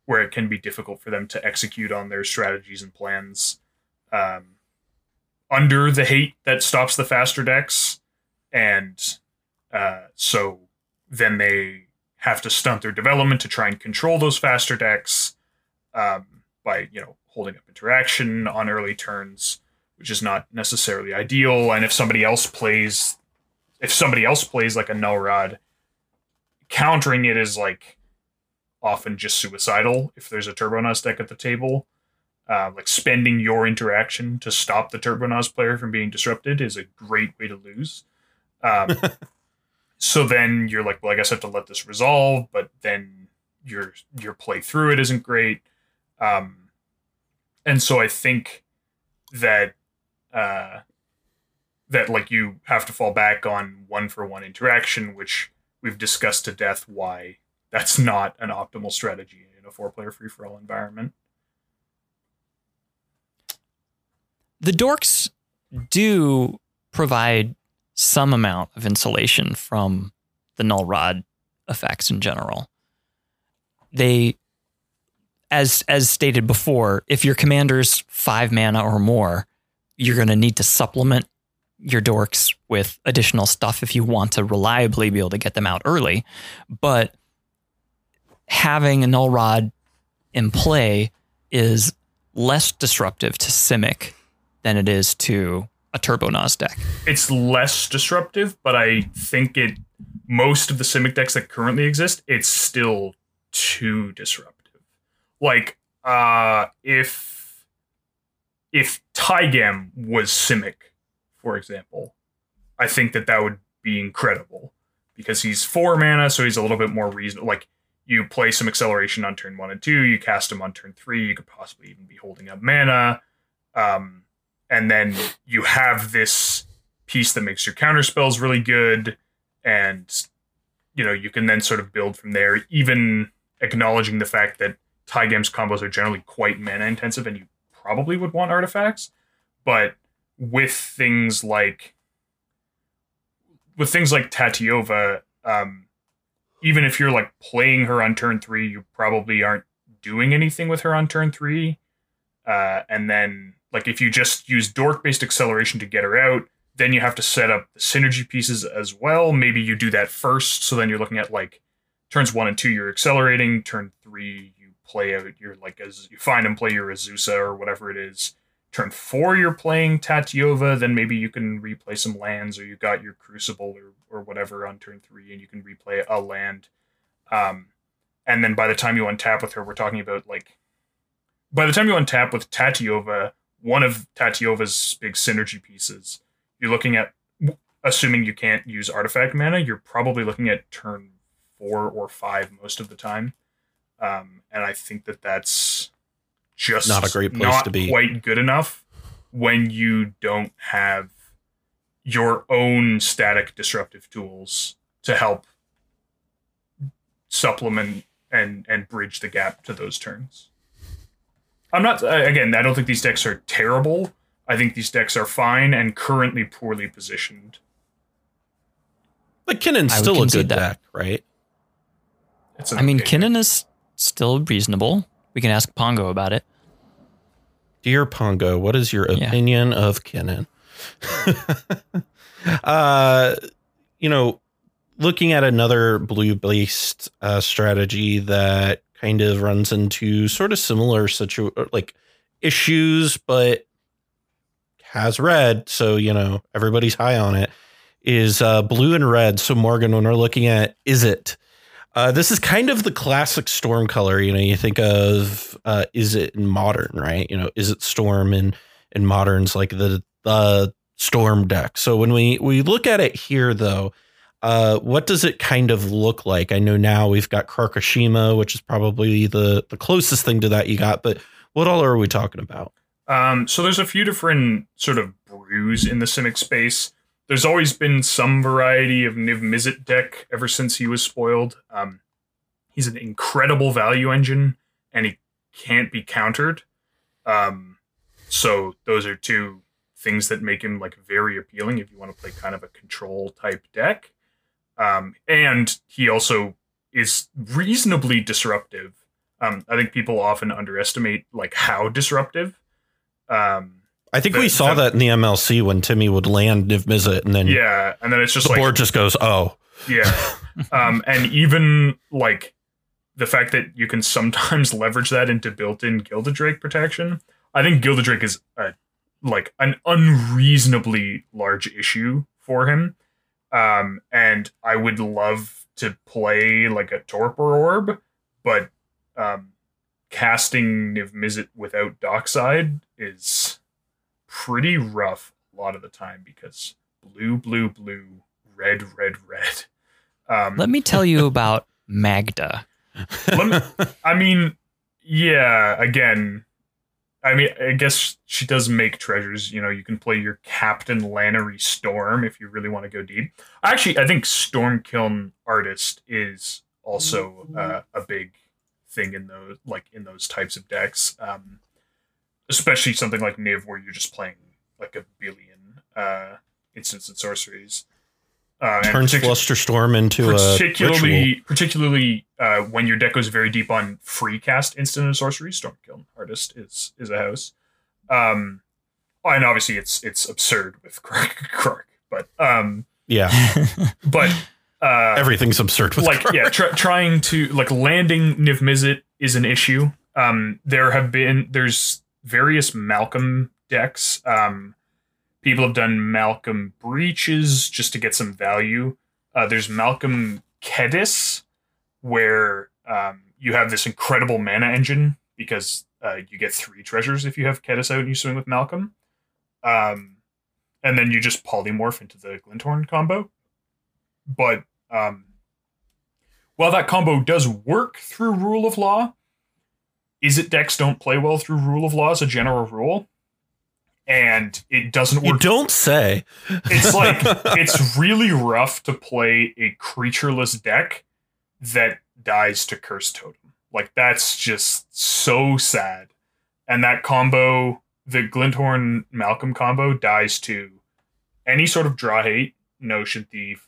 where it can be difficult for them to execute on their strategies and plans um, under the hate that stops the faster decks and uh, so then they have to stunt their development to try and control those faster decks um, by you know holding up interaction on early turns, which is not necessarily ideal. And if somebody else plays, if somebody else plays like a null rod, countering it is like often just suicidal if there's a Turbonaut deck at the table. Uh, like spending your interaction to stop the Turbonaut player from being disrupted is a great way to lose. Um, [LAUGHS] so then you're like, well, I guess I have to let this resolve, but then your your play through it isn't great. Um, and so I think that uh, that like you have to fall back on one for one interaction, which we've discussed to death why that's not an optimal strategy in a four player free for all environment. The dorks do provide some amount of insulation from the null rod effects in general. They as as stated before, if your commander's five mana or more, you're going to need to supplement your dorks with additional stuff if you want to reliably be able to get them out early. But having a null rod in play is less disruptive to Simic than it is to a Turbo Nas deck. It's less disruptive, but I think it most of the Simic decks that currently exist, it's still too disruptive. Like, uh if if Tygam was Simic, for example, I think that that would be incredible because he's four mana, so he's a little bit more reasonable. Like you play some acceleration on turn one and two, you cast them on turn three, you could possibly even be holding up mana. Um, and then you have this piece that makes your counter spells really good, and you know, you can then sort of build from there, even acknowledging the fact that Tygam's combos are generally quite mana intensive and you probably would want artifacts. But with things like with things like Tatyova, um, even if you're like playing her on turn three, you probably aren't doing anything with her on turn three. Uh, and then like if you just use dork based acceleration to get her out, then you have to set up the synergy pieces as well. Maybe you do that first, so then you're looking at like turns one and two, you're accelerating. Turn three, you play out your like as you find and play your Azusa or whatever it is. Turn four, you're playing Tatyova. Then maybe you can replay some lands, or you got your Crucible or or whatever on turn three, and you can replay a land. Um, and then by the time you untap with her, we're talking about like by the time you untap with Tatyova, one of Tatyova's big synergy pieces, you're looking at assuming you can't use artifact mana, you're probably looking at turn four or five most of the time. Um, and I think that that's just Not a great place not to be. Quite good enough when you don't have your own static disruptive tools to help supplement and and bridge the gap to those turns. I'm not again. I don't think these decks are terrible. I think these decks are fine and currently poorly positioned. But Kinnan's still a concede good that. deck, right? It's I mean, okay deck. Kinnan is still reasonable. We can ask Pongo about it. Dear Pongo, what is your Yeah. opinion of Kinnan? [LAUGHS] uh, you know, looking at another blue based uh, strategy that kind of runs into sort of similar situ like issues, but has red, so you know everybody's high on it. Is uh, blue and red. So Morgan, when we're looking at Izzet uh, this is kind of the classic storm color. You know, you think of uh, Izzet in modern, right? You know, Izzet storm in in moderns like the the storm deck. So when we we look at it here, though, uh, what does it kind of look like? I know now we've got Krarkashima, which is probably the the closest thing to that you got, but what all are we talking about? Um, so there's a few different sort of brews in the Simic space. There's always been some variety of Niv Mizzet deck ever since he was spoiled. Um, he's an incredible value engine, and he can't be countered. Um, so those are two things that make him like very appealing if you want to play kind of a control type deck. Um, and he also is reasonably disruptive. Um, I think people often underestimate like how disruptive. Um, I think The- we saw the- that in the MLC when Timmy would land Niv Mizzet, and then yeah, and then it's just the like board just goes, "Oh, yeah, [LAUGHS] um, and even like the fact that you can sometimes [LAUGHS] leverage that into built-in Gilded Drake protection. I think Gilded Drake is a like an unreasonably large issue for him. Um, and I would love to play like a Torpor Orb, but um, casting Niv Mizzet without Dockside is pretty rough a lot of the time because blue, blue, blue, red, red, red. Um, Let me tell you about Magda. let me- [LAUGHS] I mean, yeah, again, I mean, I guess she does make treasures. You know, you can play your Captain Lannery Storm if you really want to go deep. Actually, I think Stormkiln Artist is also uh, a big thing in those like in those types of decks. Um, especially something like Niv where you're just playing like a billion uh, instants and sorceries. Uh, Turns particu- Flusterstorm into a ritual. particularly particularly uh, when your deck goes very deep on free cast instant and sorcery stormkiln artist is is a house um and obviously it's it's absurd with [LAUGHS] Krark, Krark but um Yeah, [LAUGHS] but uh everything's absurd with like Krark. yeah try, trying to like landing Niv Mizzet is an issue um there have been there's various Malcolm decks. Um people have done Malcolm breaches just to get some value. Uh there's Malcolm Kediss where um you have this incredible mana engine because uh, you get three treasures if you have Kediss out and you swing with Malcolm. Um and then you just polymorph into the Glint-Horn combo. But um, while that combo does work through rule of law, Izzet decks don't play well through rule of law as a general rule, and it doesn't work. You don't say. It's like [LAUGHS] it's really rough to play a creatureless deck that dies to curse totem. Like that's just so sad. And that combo, the Glint-Horn Malcolm combo, dies to any sort of draw hate, Notion Thief,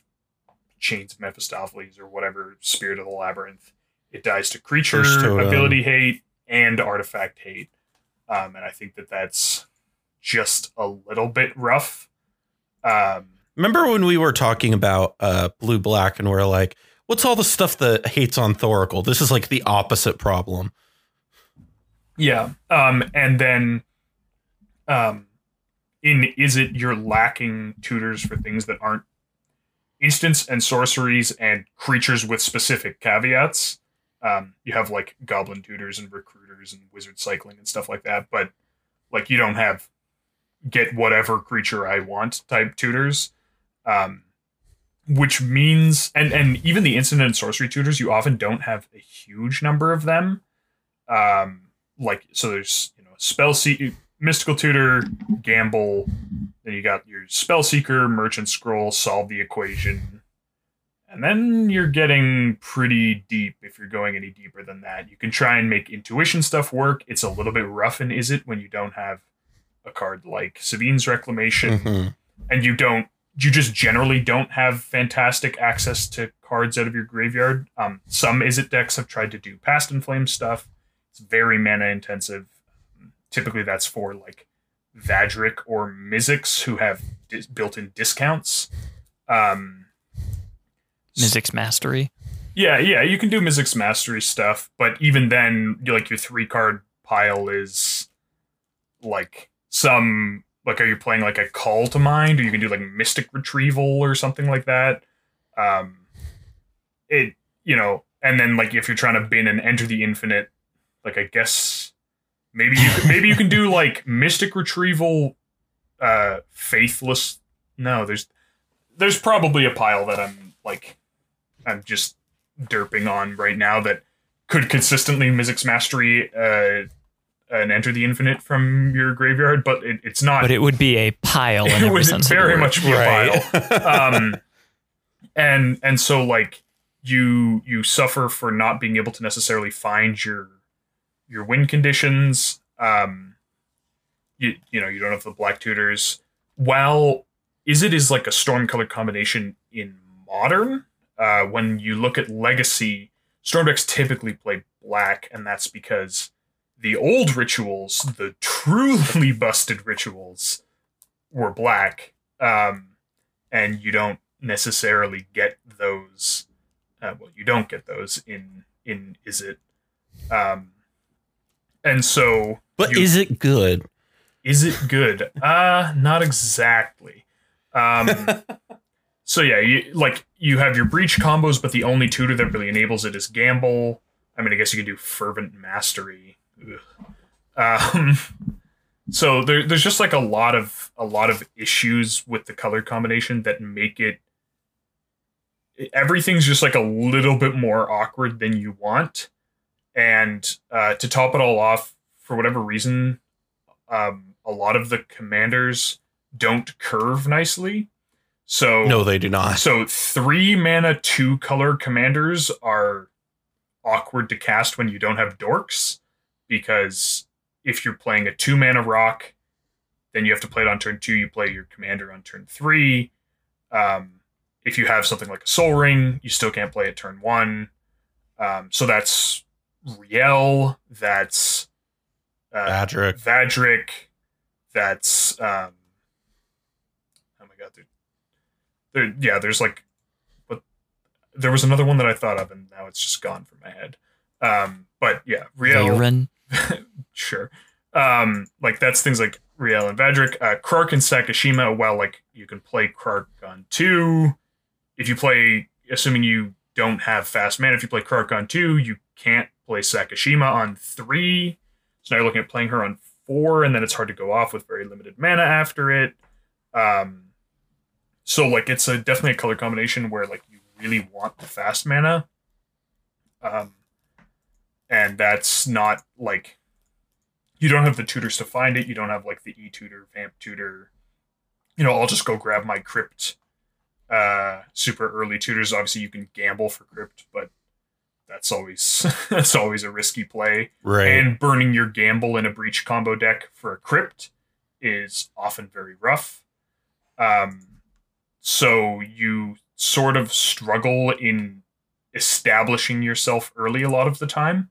Chains of Mephistopheles, or whatever Spirit of the Labyrinth. It dies to creature ability hate and artifact hate. Um, and I think that that's just a little bit rough. Um, Remember when we were talking about uh, blue black and we're like, what's all the stuff that hates on Thoracle? This is like the opposite problem. Yeah. Um, and then um, in Izzet you're lacking tutors for things that aren't instants and sorceries and creatures with specific caveats. Um, you have like goblin tutors and recruiters and wizard cycling and stuff like that, but like you don't have get whatever creature I want type tutors. Um, which means and and even the instant and sorcery tutors, you often don't have a huge number of them. Um, like so there's you know spell seek mystical tutor gamble then you got your spell seeker merchant scroll solve the equation and then you're getting pretty deep if you're going any deeper than that you can try and make intuition stuff work it's a little bit rough and Izzet when you don't have a card like sabine's reclamation Mhm. and you don't you just generally don't have fantastic access to cards out of your graveyard. Um, some Izzet decks have tried to do past and flame stuff. It's very mana intensive. Typically, that's for like Vadrik or Mizzix who have dis- built-in discounts. Um, Mizzix Mastery. yeah, yeah, you can do Mizzix Mastery stuff, but even then, like your three card pile is like some like are you playing like a call to mind, or you can do like Mystic Retrieval or something like that. Um, it you know, and then like if you're trying to bin and enter the infinite, like I guess maybe you could, maybe you can do [LAUGHS] like Mystic Retrieval, uh, Faithless. No, there's there's probably a pile that I'm like I'm just derping on right now that could consistently Mizzix Mastery uh, and enter the infinite from your graveyard, but it, it's not. But it would be a pile [LAUGHS] in it every would sense of the very much be a pile. [LAUGHS] um, and and so like you you suffer for not being able to necessarily find your your win conditions. Um, you you know you don't have the black tutors. While Izzet is like a storm color combination in modern. Uh, when you look at legacy, storm decks typically play black, and that's because the old rituals, the truly [LAUGHS] busted rituals, were black, um, and you don't necessarily get those Uh, well, you don't get those in in Izzet. Um, and so, But you- is it good? is it good? Uh, not exactly. Um, [LAUGHS] so yeah, you like you have your breach combos, but the only tutor that really enables it is gamble. I mean, I guess you can do fervent mastery. Um, [LAUGHS] so there, there's just like a lot of a lot of issues with the color combination that make it. Everything's just like a little bit more awkward than you want, and uh, to top it all off, for whatever reason, um, a lot of the commanders don't curve nicely. So No, they do not. so three mana, two color commanders are awkward to cast when you don't have dorks, because if you're playing a two mana rock, then you have to play it on turn two. You play your commander on turn three. Um, if you have something like a Soul Ring, you still can't play it turn one. Um, so that's Rielle. That's uh, Adric. Vadrik. That's um oh my god, there, there yeah, there's like but there was another one that I thought of and now it's just gone from my head. Um but yeah, Rielle [LAUGHS] sure. Um like that's things like Rielle and Vadrik. Uh Krark and Sakashima, well like you can play Krark on two. If you play assuming you don't have fast mana, if you play Krark on two, you can't play Sakashima on three. So now you're looking at playing her on four, and then it's hard to go off with very limited mana after it. Um, so like it's a definitely a color combination where like you really want the fast mana, um, and that's not like you don't have the tutors to find it. You don't have like the e tutor, vamp tutor. You know, I'll just go grab my crypt. Uh, super early tutors. Obviously, you can gamble for crypt, but that's always [LAUGHS] that's always a risky play Right. and burning your gamble in a breach combo deck for a crypt is often very rough. Um, so you sort of struggle in establishing yourself early a lot of the time,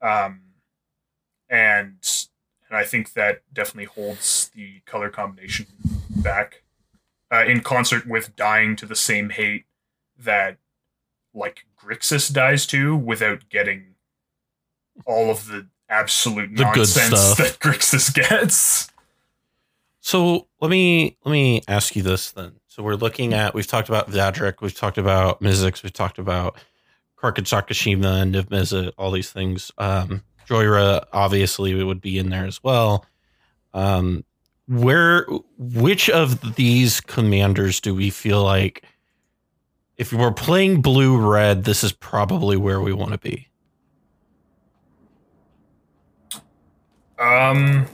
um, and and I think that definitely holds the color combination back. Uh, in concert with dying to the same hate that like Grixis dies to without getting all of the absolute The nonsense that Grixis gets. So let me let me ask you this then. So we're looking at we've talked about Vadrik, we've talked about Mizzix, we've talked about Krark and Sakashima and Niv all these things. Um Jhoira obviously would be in there as well. Um where which of these commanders do we feel like if we're playing blue red, this is probably where we want to be? Um,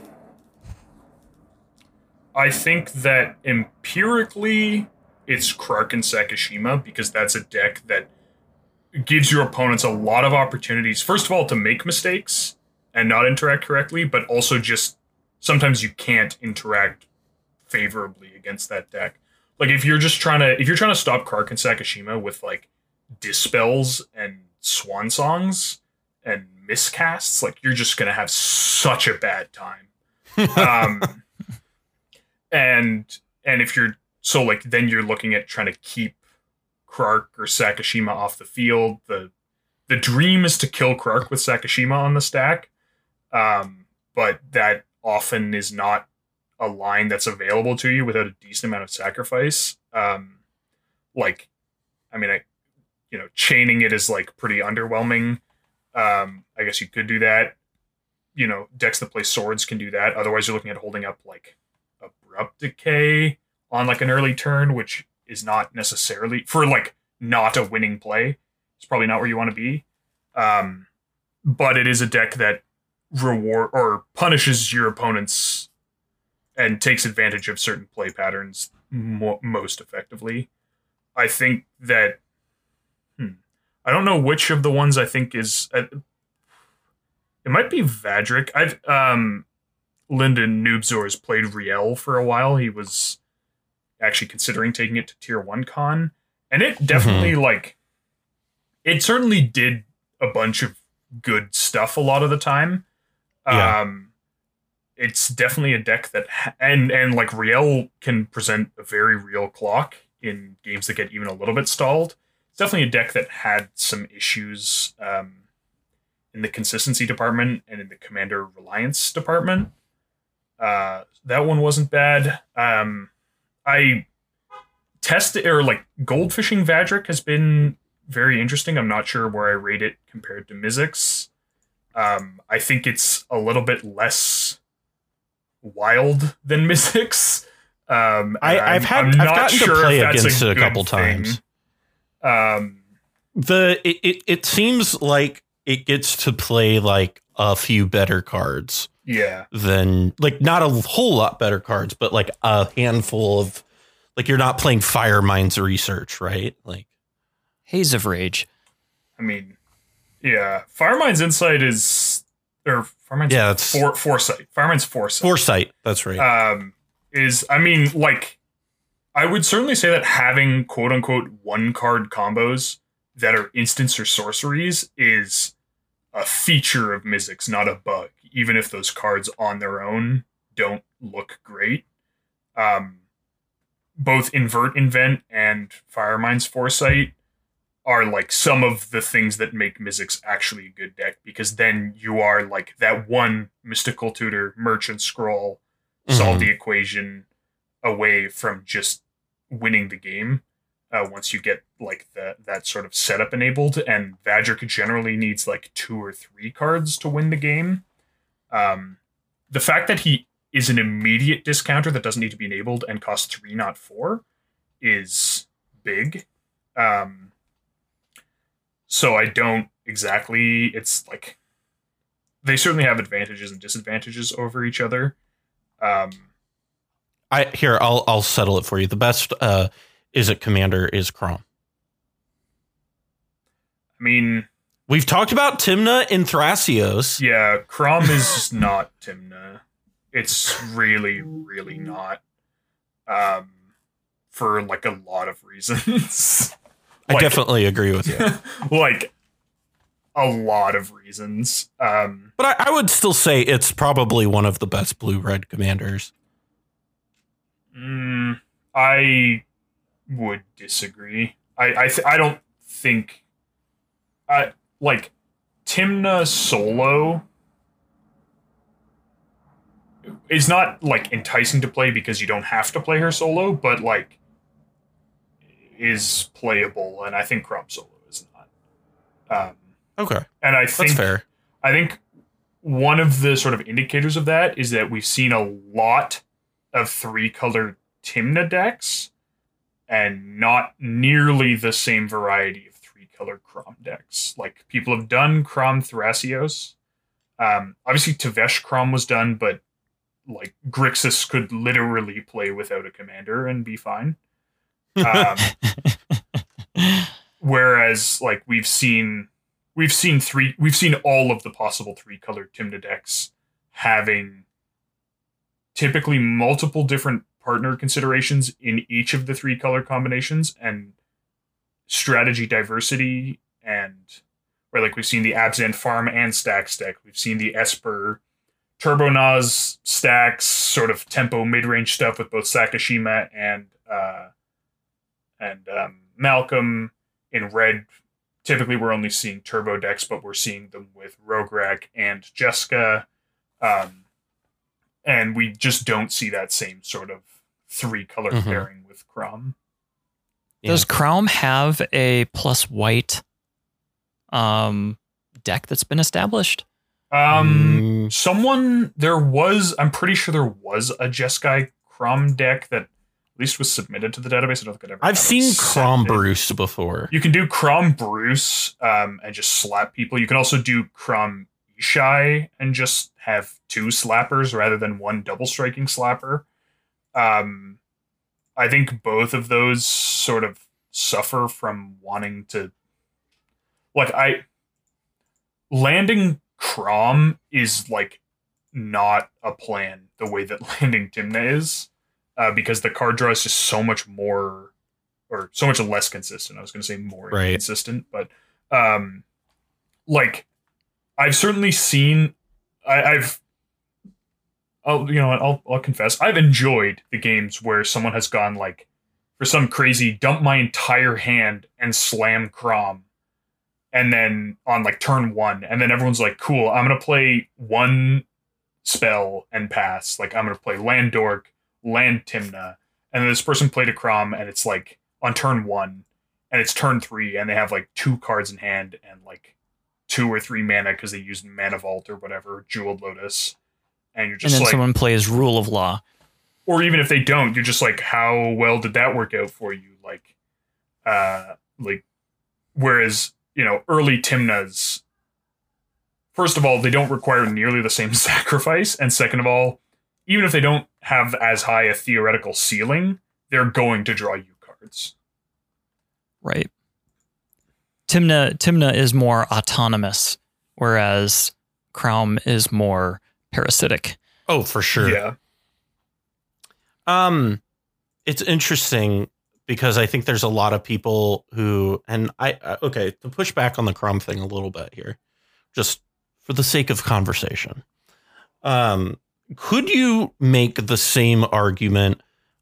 I think that empirically, it's Krark and Sakashima because that's a deck that gives your opponents a lot of opportunities. First of all, to make mistakes and not interact correctly, but also just sometimes you can't interact favorably against that deck. Like if you're just trying to if you're trying to stop Krark and Sakashima with like dispels and swan songs and miscasts, like you're just gonna have such a bad time. [LAUGHS] um, and and if you're so like then you're looking at trying to keep Krark or Sakashima off the field. The the dream is to kill Krark with Sakashima on the stack, um, but that often is not a line that's available to you without a decent amount of sacrifice. Um, like, I mean, I you know, chaining it is like pretty underwhelming. Um, I guess you could do that. You know, decks that play swords can do that. Otherwise, you're looking at holding up like abrupt decay on like an early turn, which is not necessarily for like not a winning play. It's probably not where you want to be. Um, but it is a deck that reward or punishes your opponents and takes advantage of certain play patterns mo- most effectively. I think that hmm, I don't know which of the ones I think is uh, it might be Vadrik. I've um Lyndon Noobzor has played Rielle for a while. He was actually considering taking it to tier one con. And it definitely like it certainly did a bunch of good stuff a lot of the time. Yeah. Um it's definitely a deck that ha- and and like Rielle can present a very real clock in games that get even a little bit stalled. it's definitely a deck that had some issues um, in the consistency department and in the commander reliance department. Uh, that one wasn't bad. Um, I tested or like goldfishing Vadrik has been very interesting. I'm not sure where I rate it compared to Mizzix. Um, I think it's a little bit less wild than [LAUGHS] Mizzix. Um, I, I've had I'm I've not gotten sure to play if that's against it a good couple thing. times. Um, The it, it it seems like it gets to play like a few better cards yeah, than like not a whole lot better cards, but like a handful of like you're not playing Firemind's Research, right? Like Haze of Rage. I mean, yeah, fire Firemind's Insight is or Firemind's Yeah, it's- for, Foresight. Firemind's Foresight. Foresight, that's right. um, is I mean, like, I would certainly say that having quote unquote one card combos that are instants or sorceries is a feature of Mizzix, not a bug. Even if those cards on their own don't look great, um, both Invert Invent and Firemind's Foresight are like some of the things that make Mizzix actually a good deck because then you are like that one mystical tutor merchant scroll solve Mhm. the equation away from just winning the game uh, once you get like the that sort of setup enabled and Vadrik generally needs like two or three cards to win the game um, the fact that he is an immediate discounter that doesn't need to be enabled and costs three not four is big um, so I don't exactly it's like they certainly have advantages and disadvantages over each other um, I here I'll I'll settle it for you. The best uh is it commander is Kraum. I mean, We've talked about Tymna in Thrasios. yeah, Kraum is [LAUGHS] not Tymna. It's really, really not. Um, for like a lot of reasons. [LAUGHS] I definitely agree with you. [LAUGHS] like a lot of reasons. Um, But I, I would still say it's probably one of the best blue red commanders. mm, I would disagree. I I, th- I don't think. I like Tymna solo is not like enticing to play because you don't have to play her solo, but like is playable, and I think Kraum solo is not. Um, Okay. and I think That's fair. I think one of the sort of indicators of that is that we've seen a lot of three color Tymna decks and not nearly the same variety color Kraum decks. Like people have done Kraum Thrasios. Um, obviously, Tevesh Kraum was done, but like Grixis could literally play without a commander and be fine. Um, [LAUGHS] whereas like we've seen we've seen three we've seen all of the possible three colored Tymna decks having typically multiple different partner considerations in each of the three color combinations and strategy diversity and where like we've seen the Abzan Farm and Stacks deck. We've seen the Esper Turbo Turbonaz stacks, sort of tempo mid range stuff with both Sakashima and uh and um, Malcolm in red typically we're only seeing turbo decks, but we're seeing them with Rograkh and Jeska. Um, and we just don't see that same sort of three color Mhm. pairing with Kraum. Does Kraum have a plus white um, deck that's been established? Um, Mm, someone there was, I'm pretty sure there was a Jeskai Kraum deck that at least was submitted to the database. I don't think I'd ever. I've seen sent Kraum. Bruse before. You can do Kraum Bruse um, and just slap people. You can also do Kraum Ishai and just have two slappers rather than one double striking slapper. Um, I think both of those sort of suffer from wanting to. Like, I. Landing Kraum is like not a plan the way that [LAUGHS] landing Tymna is, uh, because the card draw is just so much more or so much less consistent. I was going to say more Right. consistent, but um, like I've certainly seen. I, I've, I'll you know what, I'll I'll confess I've enjoyed the games where someone has gone like for some crazy dump my entire hand and slam Kraum. And then on like turn one, and then everyone's like, cool, I'm gonna play one spell and pass. Like I'm gonna play land dork, land Tymna. And then this person played a Kraum and it's like on turn one and it's turn three and they have like two cards in hand and like two or three mana because they used mana vault or whatever, jeweled lotus. And you're And just then like someone plays Rule of Law. or even if they don't, you're just like, how well did that work out for you? Like, uh, like, whereas you know, early Tymnas, first of all, they don't require nearly the same [LAUGHS] sacrifice, and second of all, even if they don't have as high a theoretical ceiling, they're going to draw you cards. Right. Tymna Tymna is more autonomous, whereas Kraum is more parasitic. Oh, for sure. Yeah, Um, it's interesting because I think there's a lot of people who, and I, I- okay, to push back on the Kraum thing a little bit here, just for the sake of conversation. Um, could you make the same argument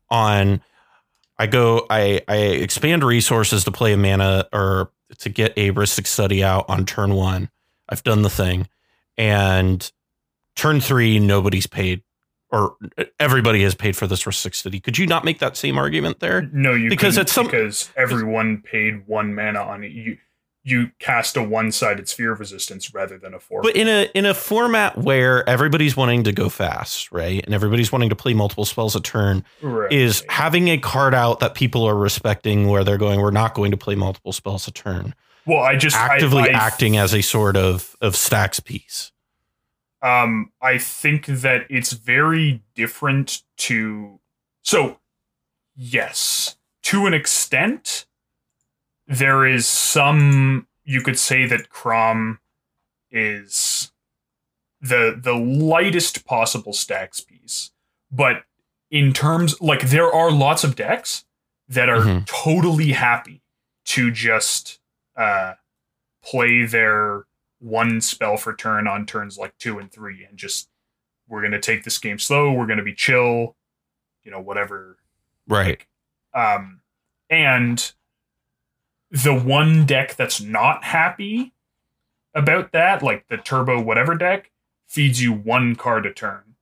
on? I go, I, I expand resources to play a mana or to get a Rhystic Study out on turn one. I've done the thing, and turn three, nobody's paid or everybody has paid for this Study. Could you not make that same argument there? no, you Because it's some- because everyone paid one mana on it. You you cast a one sided sphere of resistance rather than a four. But in a in a format where everybody's wanting to go fast, right, and everybody's wanting to play multiple spells a turn, Right. is having a card out that people are respecting, where they're going, we're not going to play multiple spells a turn, well, I just I- actively I acting as a sort of of stacks piece. Um i think that it's very different to so yes to an extent there is some you could say that kraum is the the lightest possible stacks piece but in terms like there are lots of decks that are Mhm. totally happy to just uh play their one spell for turn on turns like two and three and just we're gonna take this game slow we're gonna be chill you know whatever Right. um and the one deck that's not happy about that like the turbo whatever deck feeds you one card a turn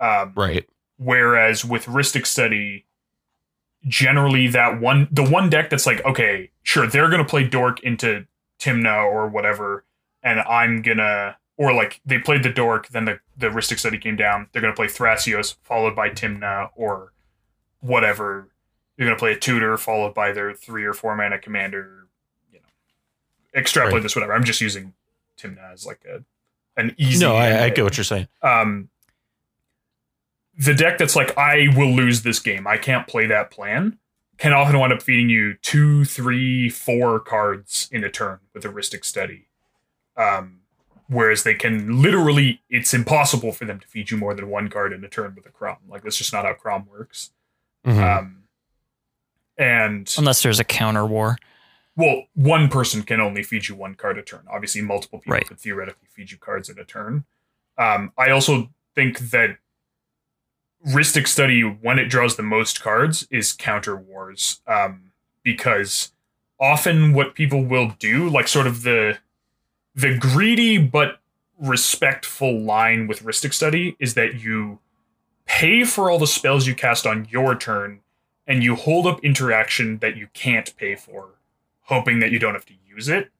um Right. Whereas with Rhystic Study, generally that one the one deck that's like, okay, sure, they're gonna play Dork into Tymna or whatever, and I'm gonna or like they played the Dork, then the, the Rhystic Study came down, they're gonna play Thrasios followed by Tymna or whatever. They're gonna play a tutor followed by their three or four mana commander, you know. Extrapolate Right. this, whatever. I'm just using Tymna as like a an easy No, I, I get what you're saying. um the deck that's like i will lose this game i can't play that plan can often wind up feeding you two three four cards in a turn with a rhystic study um whereas they can literally it's impossible for them to feed you more than one card in a turn with a kraum like that's just not how kraum works Mhm. um and Unless there's a counter war. well, one person can only feed you one card a turn. Obviously, multiple people Right. could theoretically feed you cards in a turn. Um, I also think that Rhystic Study, when it draws the most cards, is Counter Wars. Um, because often what people will do, like sort of the the greedy but respectful line with Rhystic Study, is that you pay for all the spells you cast on your turn, and you hold up interaction that you can't pay for hoping that you don't have to use it.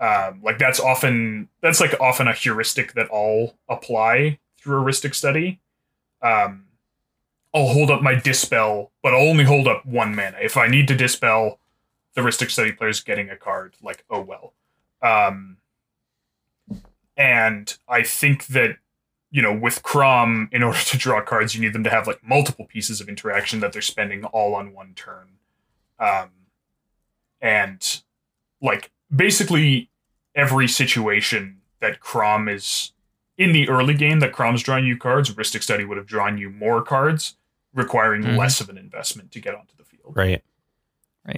Um, like that's often that's like often a heuristic that all apply through heuristic study. Um, I'll hold up my dispel, but I'll only hold up one mana. If I need to dispel, the Rhystic Study player's getting a card. Like oh well. Um, and I think that you know with Kraum, in order to draw cards, you need them to have like multiple pieces of interaction that they're spending all on one turn. Um, and like basically every situation that Kraum is in the early game that Kraum's drawing you cards, Rhystic Study would have drawn you more cards, requiring Mhm. less of an investment to get onto the field. Right.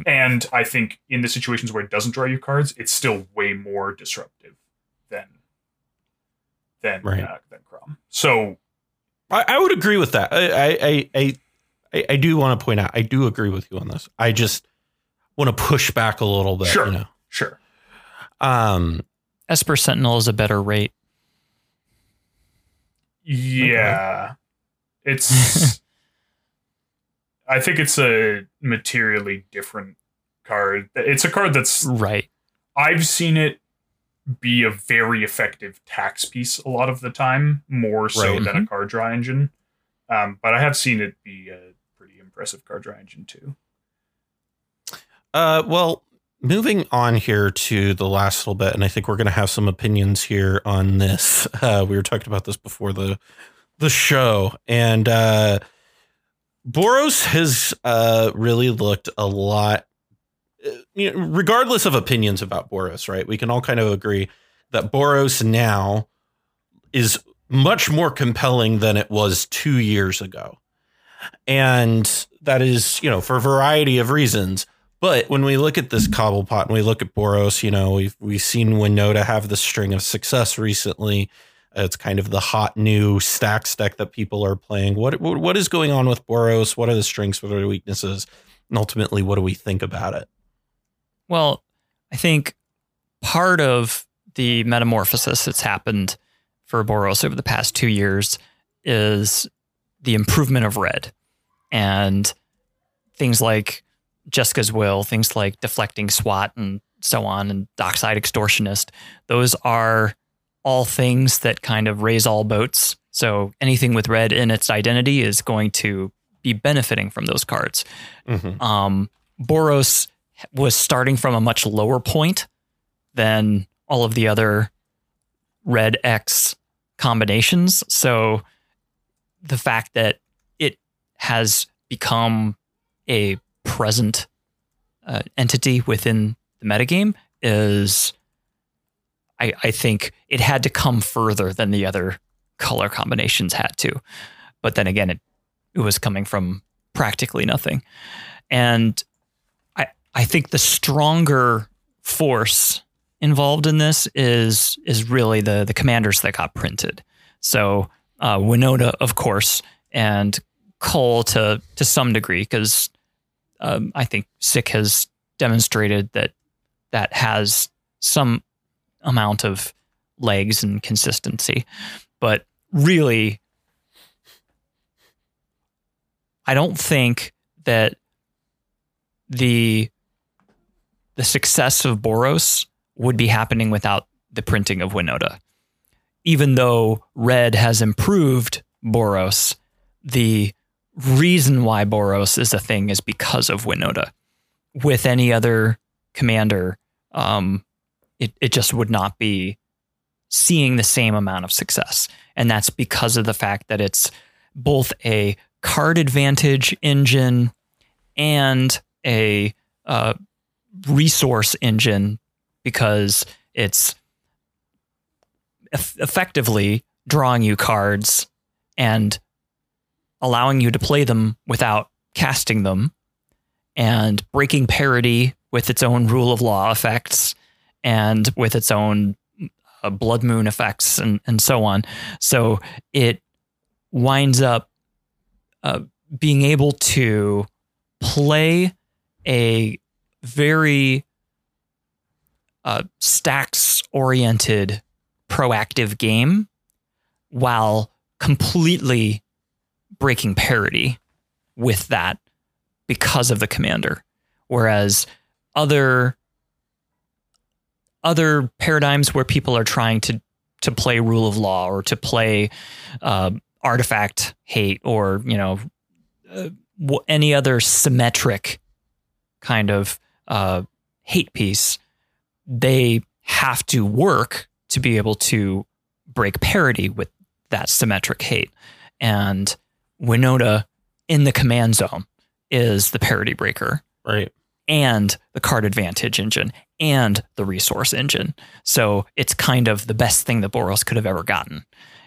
And I think in the situations where it doesn't draw you cards, it's still way more disruptive than than Right. uh, than Kraum. So I, I would agree with that. I, I, I, I, I, I do want to point out, I do agree with you on this. I just want to push back a little bit. Sure. You know? Sure. Um, Esper Sentinel is a better rate. Yeah. It's I think it's a materially different card. It's a card that's Right. I've seen it be a very effective tax piece a lot of the time, more so Right. than a card draw engine. Um, but I have seen it be a pretty impressive card draw engine too. Uh, well, moving on here to the last little bit, and I think we're going to have some opinions here on this. [LAUGHS] Uh, we were talking about this before the the show, and uh, Boros has uh, really looked a lot. regardless of opinions about Boros, right? We can all kind of agree that Boros now is much more compelling than it was two years ago, and that is, you know, for a variety of reasons. But when we look at this Cobblepott and we look at Boros, you know, we've we've seen Winota have this string of success recently. It's kind of the hot new stacks deck that people are playing. What what what is going on with Boros? What are the strengths? What are the weaknesses? And ultimately, what do we think about it? Well, I think part of the metamorphosis that's happened for Boros over the past two years is the improvement of red and things like Jeska's Will, things like deflecting SWAT and so on, and Dockside Extortionist. Those are all things that kind of raise all boats. So anything with red in its identity is going to be benefiting from those cards Mm-hmm. um, Boros was starting from a much lower point than all of the other red X combinations. So the fact that it has become a present uh, entity within the metagame is, I, I think, it had to come further than the other color combinations had to. But then again, it, it was coming from practically nothing. And I I think the stronger force involved in this is is really the the commanders that got printed. So uh, Winota, of course, and Koll to to some degree, because um, I think Sick has demonstrated that that has some amount of legs and consistency. But really, I don't think that the the success of Boros would be happening without the printing of Winota. Even though Red has improved Boros, the reason why Boros is a thing is because of Winota. With any other commander, um, it, it just would not be seeing the same amount of success. And that's because of the fact that it's both a card advantage engine and a uh, resource engine because it's eff- effectively drawing you cards and allowing you to play them without casting them and breaking parity with its own rule of law effects and with its own uh, blood moon effects and, and so on. So it winds up uh, being able to play a very uh, stacks oriented proactive game while completely breaking parity with that because of the commander whereas other other paradigms where people are trying to to play rule of law or to play uh, artifact hate or you know uh, any other symmetric kind of uh, hate piece, they have to work to be able to break parity with that symmetric hate. And Winota in the command zone is the parity breaker Right. And the card advantage engine and the resource engine. So it's kind of the best thing that Boros could have ever gotten.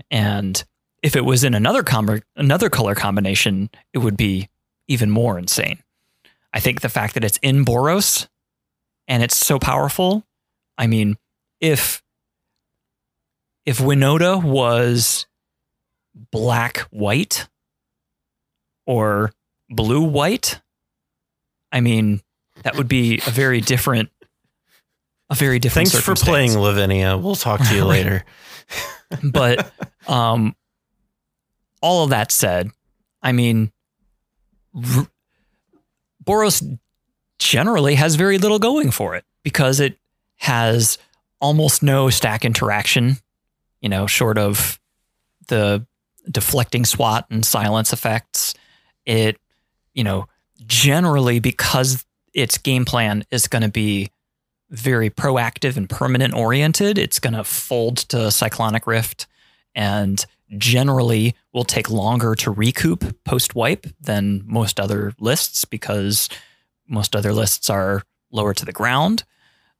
And if it was in another com- another color combination, it would be even more insane. I think the fact that it's in Boros and it's so powerful, I mean, if if Winota was black white or blue white, I mean, that would be a very different, a very different. Thanks for playing Lavinia. We'll talk to you [LAUGHS] later. but um, all of that said, I mean, R- Boros generally has very little going for it because it has almost no stack interaction, you know, short of the deflecting SWAT and silence effects. It, you know, generally because its game plan is going to be very proactive and permanent oriented, it's going to fold to Cyclonic Rift and generally will take longer to recoup post wipe than most other lists because most other lists are lower to the ground.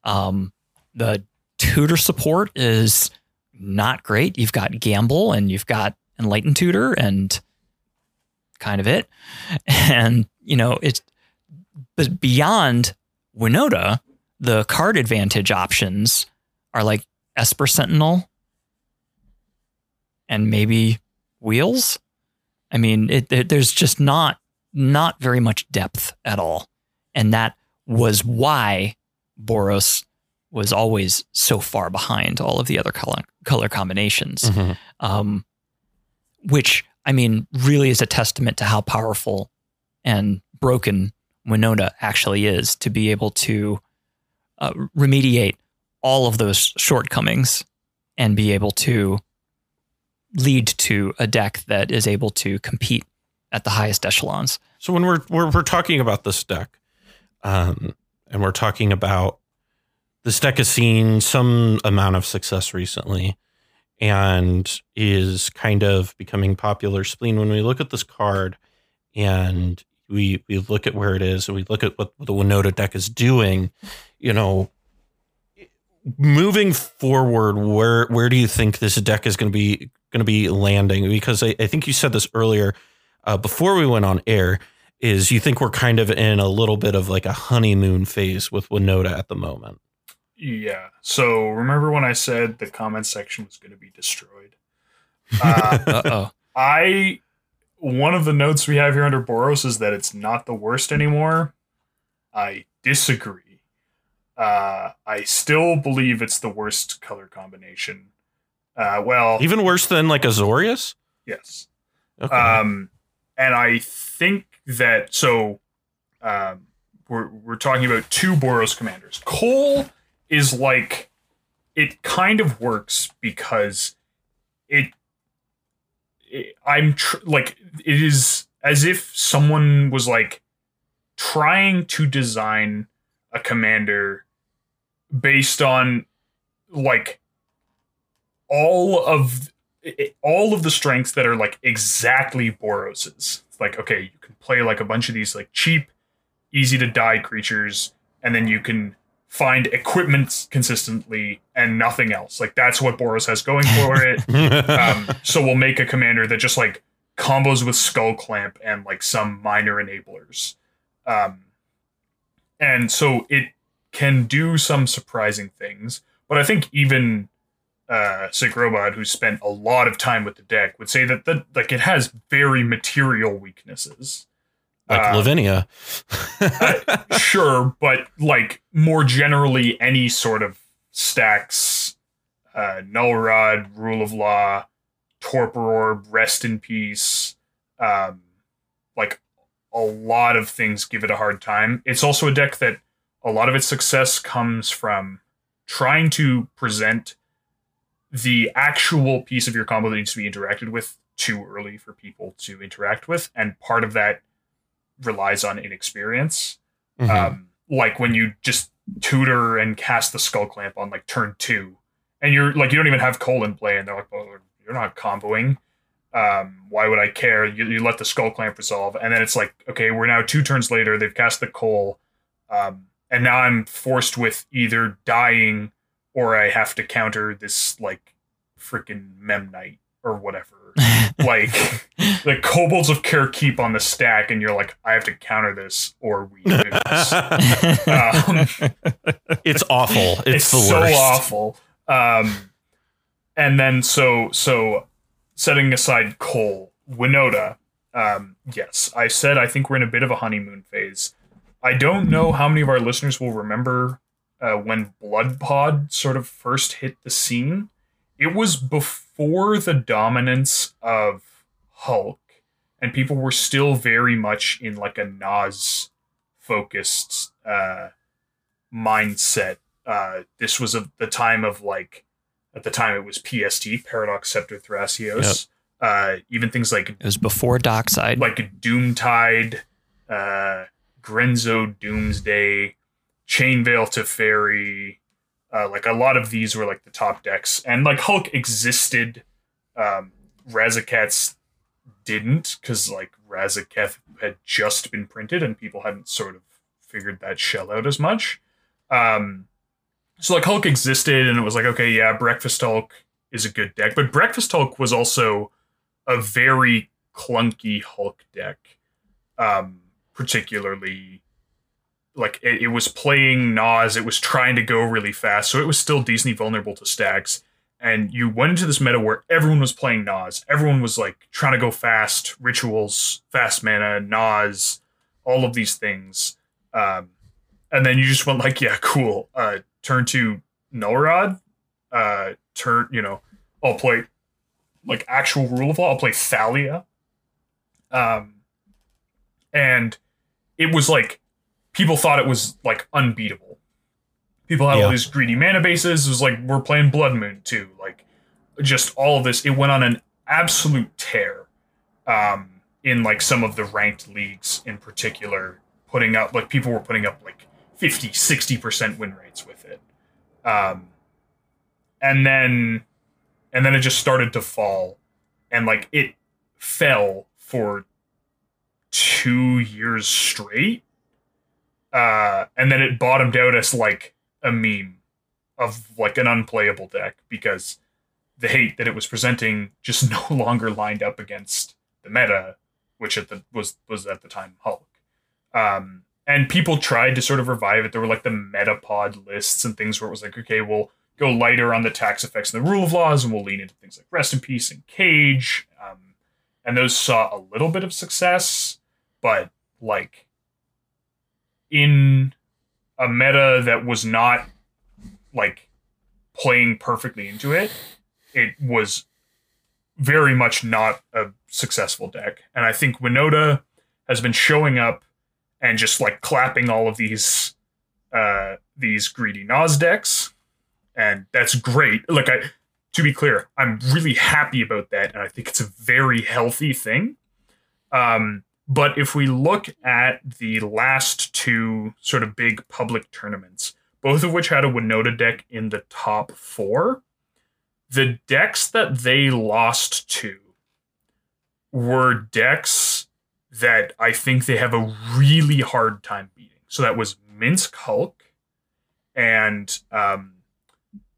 Um, the tutor support is not great. You've got Gamble and you've got Enlightened Tutor and kind of it. [LAUGHS] And, you know, it's but beyond Winota, the card advantage options are like Esper Sentinel and maybe Wheels. I mean, it, it, there's just not not very much depth at all, and that was why Boros was always so far behind all of the other color color combinations. Mm-hmm. Um, which I mean, really is a testament to how powerful and broken Winota actually is to be able to uh, remediate all of those shortcomings and be able to lead to a deck that is able to compete at the highest echelons. So when we're we're, we're talking about this deck, um, and we're talking about this deck has seen some amount of success recently and is kind of becoming popular spleen when we look at this card and we we look at where it is and we look at what the Winota deck is doing, you know, moving forward, where where do you think this deck is going to be going to be landing? Because I, I, think you said this earlier uh, before we went on air. Is you think we're kind of in a little bit of like a honeymoon phase with Winota at the moment? Yeah. So remember when I said the comment section was going to be destroyed? Uh [LAUGHS] oh. I one of the notes we have here under Boros is that it's not the worst anymore. I disagree. Uh, I still believe it's the worst color combination. Uh, well, even worse than like Azorius. Yes. Okay. Um, and I think that so. Um, we're we're talking about two Boros commanders. Koll is like it kind of works because it I'm tr- like it is as if someone was like trying to design a commander based on like all of all of the strengths that are like exactly Boros's. It's like okay, you can play like a bunch of these like cheap, easy to die creatures, and then you can find equipment consistently and nothing else. Like that's what Boros has going for it. [LAUGHS] um, so we'll make a commander that just like combos with Skull Clamp and like some minor enablers. Um, and so it can do some surprising things. But I think even uh, Sick Robot, who spent a lot of time with the deck, would say that the, like it has very material weaknesses like uh, Lavinia. uh, sure, but like more generally, any sort of stacks, uh, Null Rod, Rule of Law, Torpor Orb, Rest in Peace, um, like a lot of things give it a hard time. It's also a deck that a lot of its success comes from trying to present the actual piece of your combo that needs to be interacted with too early for people to interact with, and part of that relies on inexperience. Mm-hmm. Um, like when you just tutor and cast the skull clamp on like turn two, and you're like you don't even have Koll in play, and they're like, "Well, you're not comboing. Um, why would I care?" You, you, let the skull clamp resolve, and then it's like, okay, we're now two turns later. They've cast the Koll, um, and now I'm forced with either dying or I have to counter this like freaking Memnite or whatever [LAUGHS] [LAUGHS] like the kobolds of Kher Keep on the stack, and you're like, I have to counter this or we lose. [LAUGHS] um, it's awful. It's, it's so awful. Um, and then so so setting aside Koll, Winota, um, yes, I said I think we're in a bit of a honeymoon phase. I don't know how many of our listeners will remember uh, when Blood Pod sort of first hit the scene. It was before the dominance of Hulk, and people were still very much in like a Nas focused uh, mindset. Uh, this was a, the time of like, at the time it was PST, Paradox Scepter Thrasios. Uh, even things like It was before Dockside. like Doomtide, uh, Grenzo Doomsday, Chainveil Teferi. Uh, like a lot of these were like the top decks, and like Hulk existed. Um, Razakeths didn't because like Razaketh had just been printed, and people hadn't sort of figured that shell out as much. Um, so like Hulk existed, and it was like okay, yeah, Breakfast Hulk is a good deck, but Breakfast Hulk was also a very clunky Hulk deck. Um, particularly like it, it was playing Nas, it was trying to go really fast, so it was still decently vulnerable to stacks. And you went into this meta where everyone was playing Nas. Everyone was like trying to go fast, rituals, fast mana, Nas, all of these things. Um, and then you just went like, yeah, cool. Uh, turn to Null Rod. Uh, turn, you know, I'll play like actual rule of law. I'll play Thalia. Um, and it was like people thought it was like unbeatable. People had Yeah. all these greedy mana bases. It was like we're playing Blood Moon too. Like just all of this. It went on an absolute tear. Um, in like some of the ranked leagues in particular, putting up like people were putting up like 50, 60% win rates with it. Um, and then and then it just started to fall and like it fell for two years straight uh and then it bottomed out as like a meme of like an unplayable deck because the hate that it was presenting just [LAUGHS] no longer lined up against the meta which at the was was at the time hulk um and people tried to sort of revive it there were like the metapod lists and things where it was like okay we'll go lighter on the tax effects and the rule of laws, and we'll lean into things like Rest in Peace and Cage. Um, and those saw a little bit of success, but like in a meta that was not like playing perfectly into it, it was very much not a successful deck. And I think Winota has been showing up and just like clapping all of these uh these greedy Nas decks and that's great. Like I to be clear, I'm really happy about that, and I think it's a very healthy thing. Um, but if we look at the last two sort of big public tournaments, both of which had a Winota deck in the top four, the decks that they lost to were decks that I think they have a really hard time beating. So that was Minsk Hulk and um,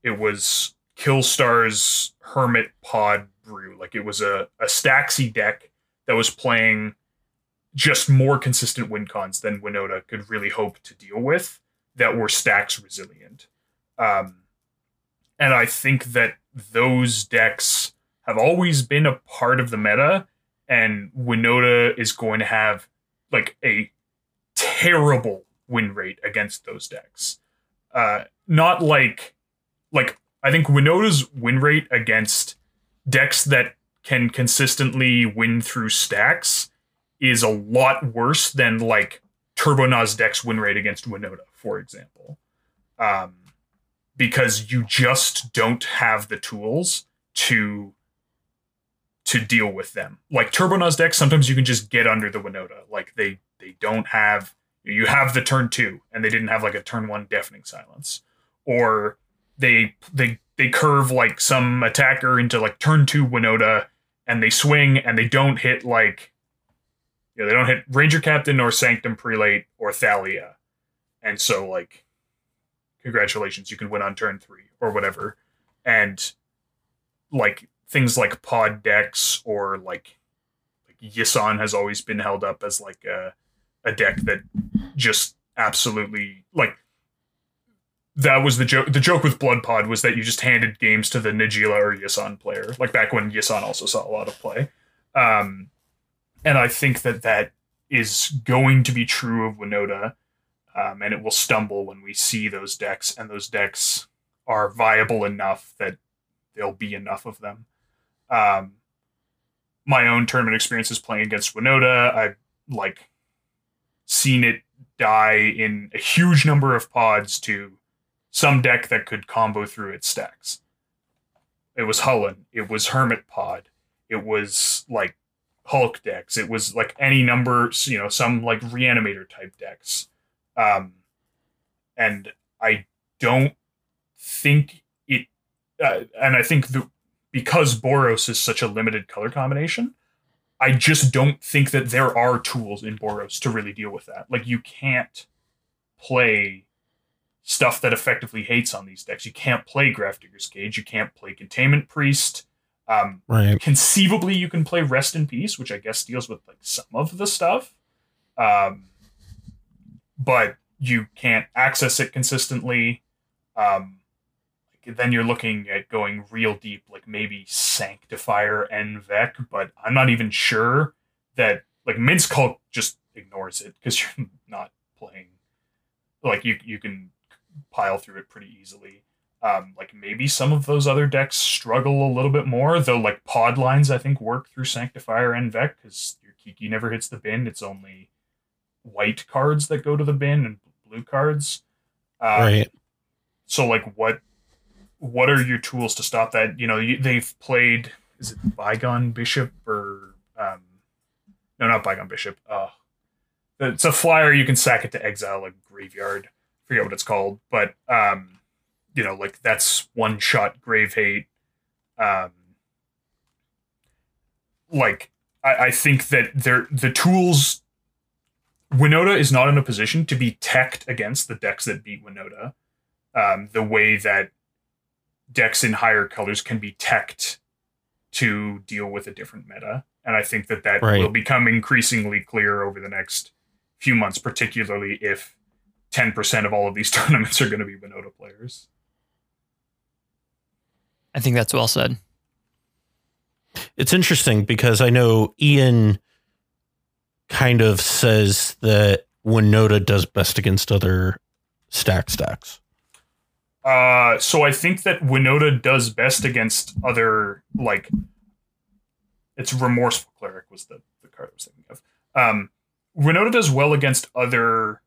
it was Killstar's Hermit Pod Brew. Like it was a, a Staxy deck that was playing just more consistent win cons than Winota could really hope to deal with that were stacks resilient. Um, and I think that those decks have always been a part of the meta, and Winota is going to have like a terrible win rate against those decks. Uh, not like like I think Winota's win rate against decks that can consistently win through stacks is a lot worse than like Turbonaz deck's win rate against Winota, for example. Um, because you just don't have the tools to to deal with them. Like Turbonaz decks, sometimes you can just get under the Winota. Like they they don't have you have the turn two and they didn't have like a turn one deafening silence. Or they they they curve like some attacker into like turn two Winota and they swing and they don't hit like you know, they don't hit Ranger Captain or Sanctum Prelate or Thalia. And so like congratulations, you can win on turn three or whatever. And like things like pod decks or like like Yisan has always been held up as like a a deck that just absolutely like that was the joke. The joke with Blood Pod was that you just handed games to the Najeela or Yisan player, like back when Yisan also saw a lot of play. Um, and I think that that is going to be true of Winota, um, and it will stumble when we see those decks, and those decks are viable enough that there'll be enough of them. Um, my own tournament experience is playing against Winota, I've like seen it die in a huge number of pods to some deck that could combo through its stacks. It was Hullen, it was Hermit Pod, it was like Hulk decks, it was like any number, you know, some like reanimator type decks. Um, and I don't think it, uh, and I think the because Boros is such a limited color combination, I just don't think that there are tools in Boros to really deal with that. Like you can't play stuff that effectively hates on these decks. You can't play Grafdigger's Cage. You can't play Containment Priest. Um, Right. conceivably, you can play Rest in Peace, which I guess deals with like some of the stuff, um, but you can't access it consistently. Um, then you're looking at going real deep, like maybe Sanctifier en-Vec, but I'm not even sure that like Mince Cult just ignores it because [LAUGHS] you're not playing. Like you, you can pile through it pretty easily. Um, like maybe some of those other decks struggle a little bit more, though. Like pod lines, I think work through Sanctifier en-Vec because your Kiki never hits the bin. It's only white cards that go to the bin and blue cards. Um, right. so like what what are your tools to stop that you know you, they've played is it bygone bishop or um no not bygone bishop uh it's a flyer you can sack it to exile a graveyard forget what it's called but um you know like that's one shot grave hate um like I, I think that they're the tools Winota is not in a position to be teched against the decks that beat Winota um, the way that decks in higher colors can be teched to deal with a different meta. And I think that that Right. will become increasingly clear over the next few months, particularly if 10% of all of these [LAUGHS] tournaments are going to be Winota players. I think that's well said. It's interesting because I know Ian kind of says that Winota does best against other stack stacks. Uh, so I think that Winota does best against other like it's remorseful cleric was the, the card I was thinking of. Um, Winota does well against other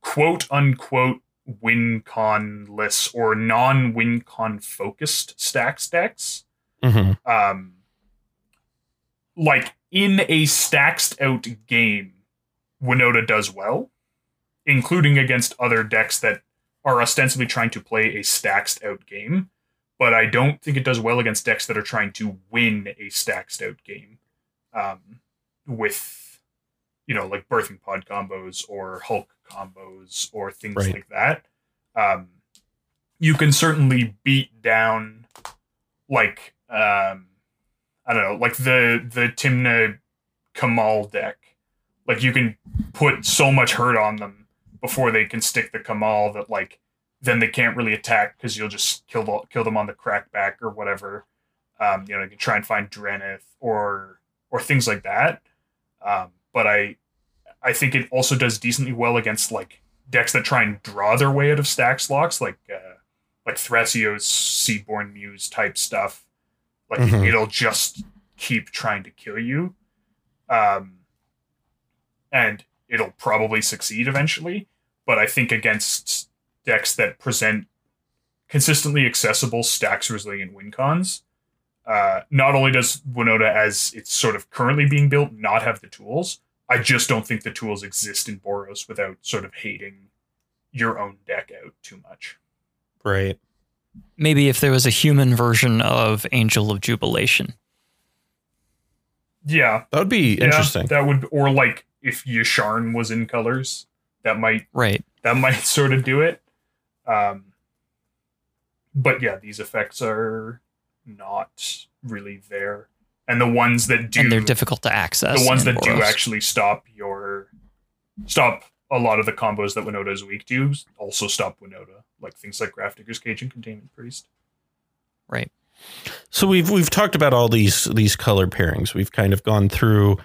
quote unquote win con lists or non win con focused stacks decks. hmm Um, like in a stacked out game, Winota does well, including against other decks that are ostensibly trying to play a stacked out game. But I don't think it does well against decks that are trying to win a stacked out game um, with, you know, like birthing pod combos or Hulk combos or things Right. like that. Um, you can certainly beat down like um I don't know, like the the Tymna Kamal deck. Like you can put so much hurt on them before they can stick the Kamal that like then they can't really attack because you'll just kill the, kill them on the crackback or whatever. Um, you know, you can try and find Drannith or or things like that. Um, but I I think it also does decently well against like decks that try and draw their way out of stacks locks, like uh, like Thrasio's Seedborn Muse type stuff. Like Mhm. it'll just keep trying to kill you. Um, and it'll probably succeed eventually. But I think against decks that present consistently accessible stacks resilient win cons, uh, not only does Winota, as it's sort of currently being built, not have the tools, I just don't think the tools exist in Boros without sort of hating your own deck out too much. Right. Maybe if there was a human version of Angel of Jubilation. Yeah, That would be yeah, interesting. that would, or like if Yasharn was in colors, that might Right. that [LAUGHS] might sort of do it. Um, but yeah, these effects are not really there, and the ones that do, and they're difficult to access. the ones in that do actually stop your stop a lot of the combos that Winota is weak to also stop Winota, like things like Grafdigger's Cage and Containment Priest. Right. So we've we've talked about all these these color pairings. We've kind of gone through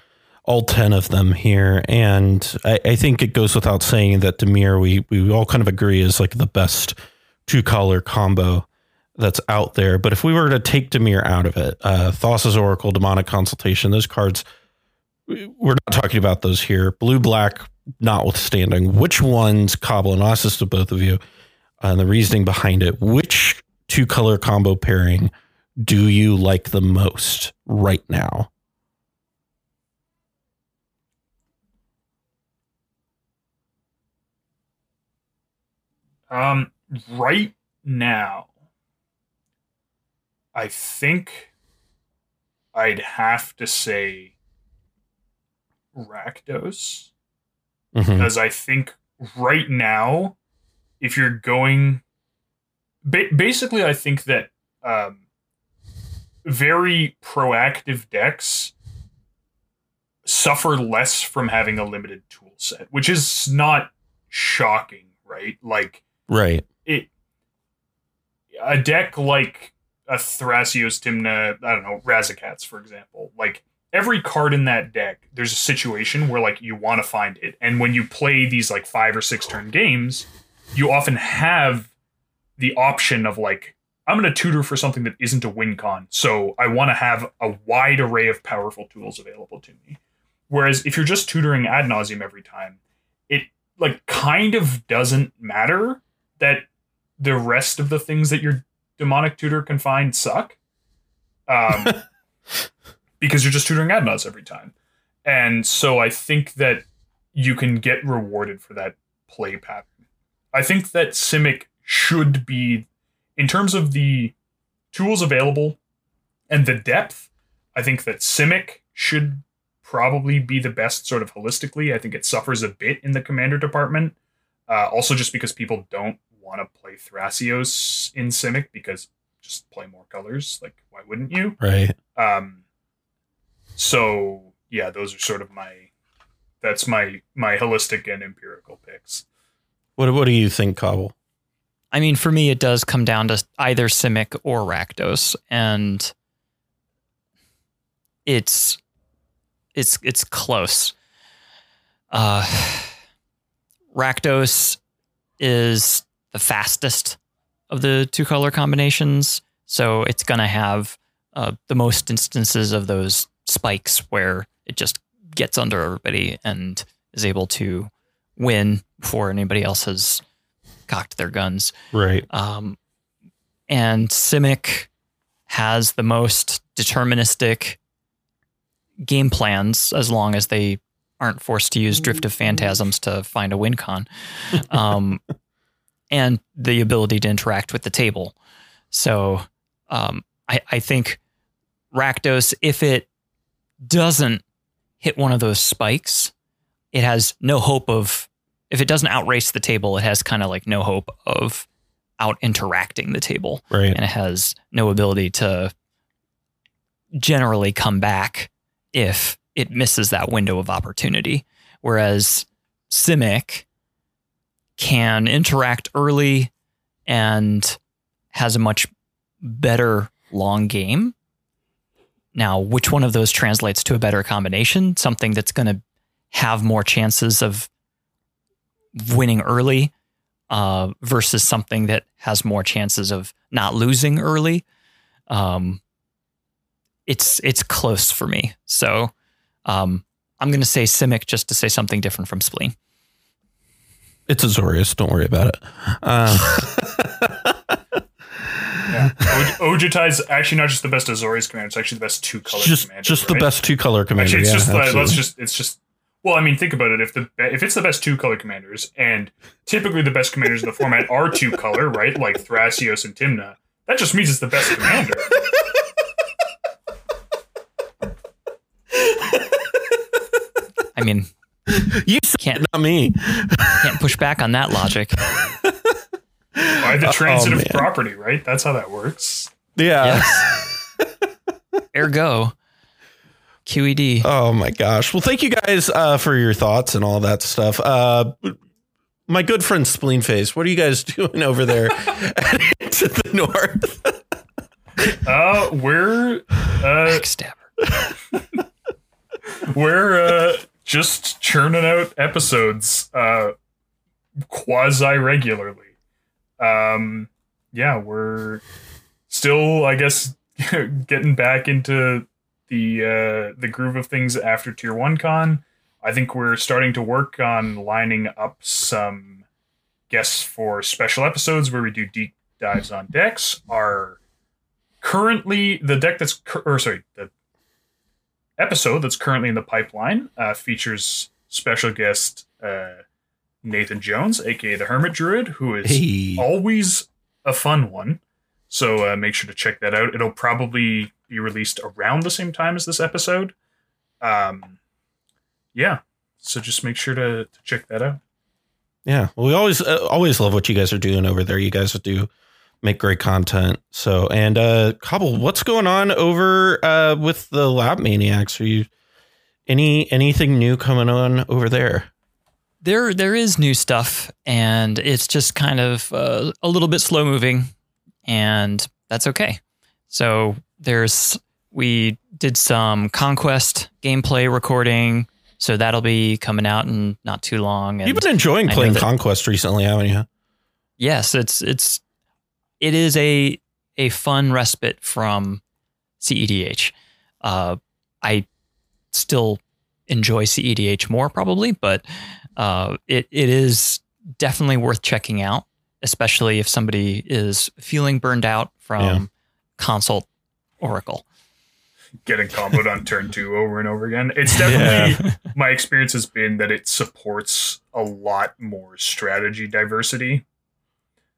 all 10 of them here. And I, I think it goes without saying that Dimir we, we all kind of agree, is like the best two color combo that's out there. But if we were to take Dimir out of it, uh, Thassa's Oracle, Demonic Consultation, those cards, we're not talking about those here. Blue, black, notwithstanding. Which ones, Cobble, and this to both of you, uh, and the reasoning behind it, which two color combo pairing do you like the most right now? Um, right now, I think I'd have to say Rakdos Mhm. because I think right now, if you're going, ba- basically, I think that um, very proactive decks suffer less from having a limited tool set, which is not shocking, right? Like Right. it, a deck like a Thrasios Tymna, I don't know, Razakeths, for example, like every card in that deck, there's a situation where like you want to find it. And when you play these like five or six turn games, you often have the option of like, I'm going to tutor for something that isn't a win con. So I want to have a wide array of powerful tools available to me. Whereas if you're just tutoring ad nauseam every time, it like kind of doesn't matter that the rest of the things that your demonic tutor can find suck. Um, [LAUGHS] because you're just tutoring adnos every time. And so I think that you can get rewarded for that play pattern. I think that Simic should be, in terms of the tools available and the depth, I think that Simic should probably be the best sort of holistically. I think it suffers a bit in the commander department. Uh, also, just because people don't want to play Thrasios in Simic because just play more colors. Like, why wouldn't you? Right. Um, so yeah, those are sort of my that's my my holistic and empirical picks. What What do you think, Cobble? I mean, for me, it does come down to either Simic or Rakdos, and it's it's it's close. Uh, [SIGHS] Rakdos is the fastest of the two color combinations, so it's gonna have uh, the most instances of those spikes where it just gets under everybody and is able to win before anybody else has cocked their guns. Right. Um, and Simic has the most deterministic game plans as long as they aren't forced to use Drift of Phantasms to find a win con. [LAUGHS] Um, and the ability to interact with the table. So um, I, I think Rakdos, if it doesn't hit one of those spikes, it has no hope of if it doesn't outrace the table, it has kind of like no hope of out interacting the table. Right. And it has no ability to generally come back if it misses that window of opportunity. Whereas Simic can interact early and has a much better long game. Now, which one of those translates to a better combination? Something that's going to have more chances of winning early uh, versus something that has more chances of not losing early. Um, it's it's close for me. So um, I'm going to say Simic just to say something different from Spleen. It's Azorius. Don't worry about it. Um, Yeah. Oj- Ojutai is actually not just the best Azorius commander; it's actually the best two color just commander. just the best two color commander. Actually, it's yeah, just absolutely. let's just it's just. Well, I mean, think about it. If the if it's the best two color commanders, and typically the best commanders in the format are two color, right? Like Thrasios and Tymna, that just means it's the best commander. I mean, [LAUGHS] you can't not me. can't push back on that logic. By the transitive man. property, right? That's how that works. Yeah. Yes. [LAUGHS] Ergo, QED. Oh my gosh. Well, thank you guys uh, for your thoughts and all that stuff. Uh, my good friend Spleenface, what are you guys [LAUGHS] doing over there to the north? Uh, we're uh, Backstabber. we're uh, just churning out episodes uh, quasi regularly. Um, yeah, we're still, I guess, [LAUGHS] getting back into the uh, the groove of things after Tier One Con. I think we're starting to work on lining up some guests for special episodes where we do deep dives on decks. Are currently the deck that's or sorry the episode that's currently in the pipeline uh, features special guest uh, Nathan Jones, aka the Hermit Druid, who is Hey. always a fun one. So uh, make sure to check that out. It'll probably be released around the same time as this episode. Um, yeah. So just make sure to, to check that out. Yeah, well, we always uh, always love what you guys are doing over there. You guys do make great content. So, and uh, Cobble, what's going on over uh, with the Lab Maniacs? Are you any anything new coming on over there? There, there is new stuff, and it's just kind of uh, a little bit slow moving, and that's okay. So there's we did some conquest gameplay recording, so that'll be coming out in not too long. And You've been enjoying playing that- Conquest recently, haven't you? yes, it's it's it is a a fun respite from CEDH. Uh, I still enjoy CEDH more probably, but uh, it it is definitely worth checking out, especially if somebody is feeling burned out from Yeah. consult Oracle. Getting comboed on turn two over and over again. It's definitely [LAUGHS] my experience has been that it supports a lot more strategy diversity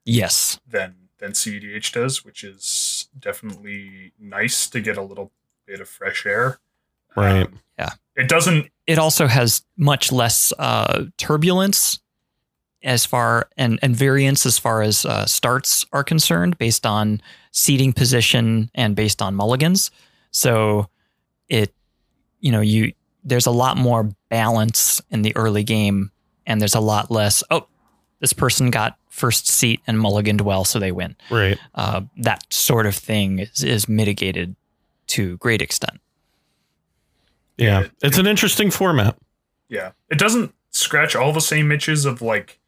Yes, than than CEDH does, which is definitely nice to get a little bit of fresh air. Right. Um, Yeah. It doesn't it also has much less uh, turbulence as far and and variance as far as uh, starts are concerned, based on seating position and based on mulligans. So it, you know, you there's a lot more balance in the early game, and there's a lot less. Oh, this person got first seat and mulliganed well, so they win. Right. Uh, that sort of thing is, is mitigated to great extent. Yeah. Yeah. It's an interesting format. yeah. It doesn't scratch all the same itches of like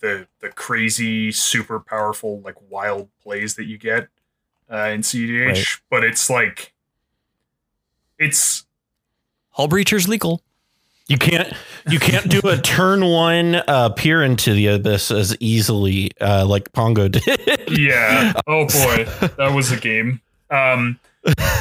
the the crazy, super powerful, like wild plays that you get uh, in CDH, Right. but it's like it's Hullbreacher's legal. You can't you can't do a [LAUGHS] turn one uh, peer into the abyss as easily uh, like Pongo [LAUGHS] did. yeah. Oh [LAUGHS] boy, that was a game. Um,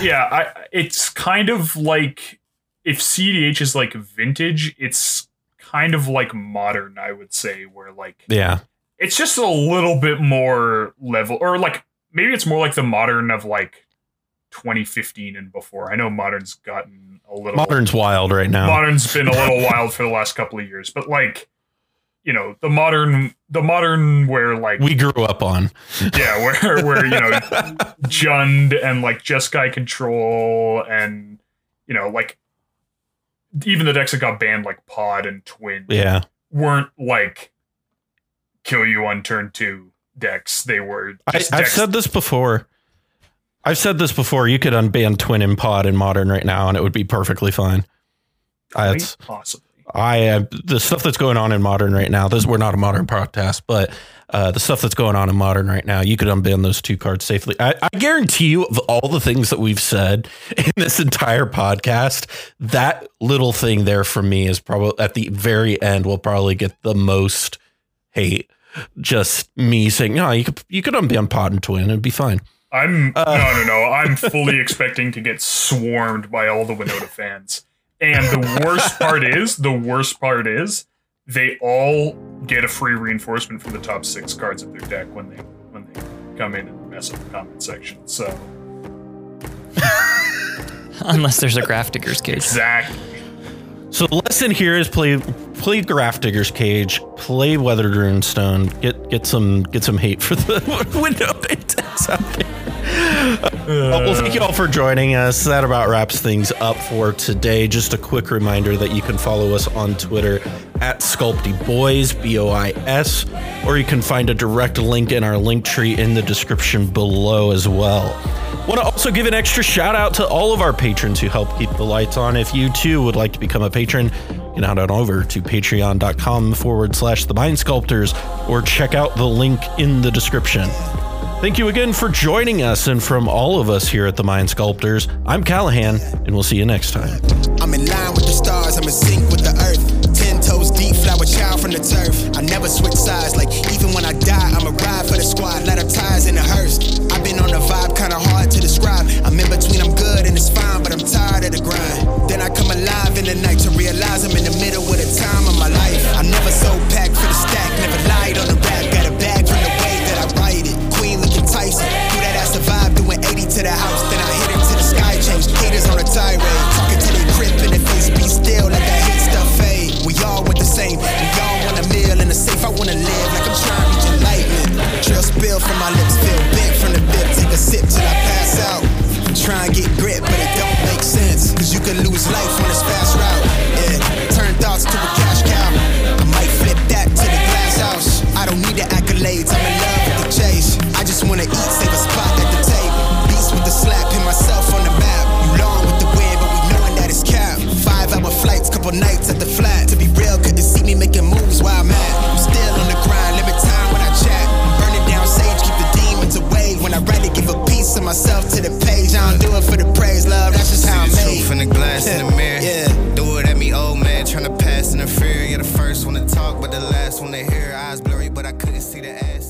yeah, I it's kind of like if CDH is like vintage, it's kind of like modern, I would say, where like yeah. it's just a little bit more level, or like maybe it's more like the modern of like 2015 and before. I know modern's gotten a little Modern's wild right now. modern's been a little wild for the last couple of years, but like you know the modern the modern where like we grew up on. yeah where where you know Jund and like just guy control and you know like even the decks that got banned like pod and twin Yeah. weren't like kill you on turn two decks they were I, I've said this before. I've said this before. You could unban Twin and Pod in Modern right now, and it would be perfectly fine. I, quite it's, possibly I uh, the stuff that's going on in Modern right now. This we're not a Modern podcast, but uh, the stuff that's going on in Modern right now, you could unban those two cards safely. I, I guarantee you, of all the things that we've said [LAUGHS] in this entire podcast, that little thing there from me is probably at the very end will probably get the most hate. Just me saying, no, you could you could unban Pod and Twin, it'd be fine. I'm Uh. no no no I'm fully expecting to get swarmed by all the Winota fans and the worst part is the worst part is they all get a free reinforcement from the top six cards of their deck when they when they come in and mess up the comment section so [LAUGHS] Unless there's a Grafdigger's Cage. exactly So the lesson here is play play Grafdigger's Cage, play Weathered Runestone, get get some get some hate for the [LAUGHS] Winota decks out there. Well, thank you all for joining us. That about wraps things up for today. Just a quick reminder that you can follow us on Twitter at Sculpty Boys, B O I S, or you can find a direct link in our link tree in the description below as well. Want to also give an extra shout out to all of our patrons who help keep the lights on. If you too would like to become a patron, you can head on over to patreon.com forward slash the mind sculptors or check out the link in the description. Thank you again for joining us, and from all of us here at the Mind Sculptors, I'm Callahan, and we'll see you next time. I'm in line with the stars, I'm in sync with the earth. Ten toes deep, flower child from the turf. I never switch sides, like even when I die, I'm a ride for the squad, let ties in the hearse. I've been on a vibe, kinda hard to describe. I'm in between, I'm good and it's fine, but I'm tired of the grind. Then I come alive in the night to realize I'm in the middle the time of my life. I'm never the house, then I hit it to the sky change. Haters on a tirade, talking to they crib in the face, be still, let that hate stuff fade. We all want the same, we all want a meal in the safe. I wanna live like I'm trying to reach enlightenment. Trail spill from my lips, feel bent from the bit, take a sip till I pass out. Try and get grit, but it don't make sense. Cause you can lose life on this fast making moves while I'm at. I'm still on the grind, limit time when I chat. Burning down sage, keep the demons away. When I write it, give a piece of myself to the page. I don't do it for the praise, love. That's just how I'm made. truth in the glass in the mirror. Yeah. Do it at me, old man, trying to pass in the fear. You're the first one to talk, but the last one to hear. Eyes blurry, but I couldn't see the ass.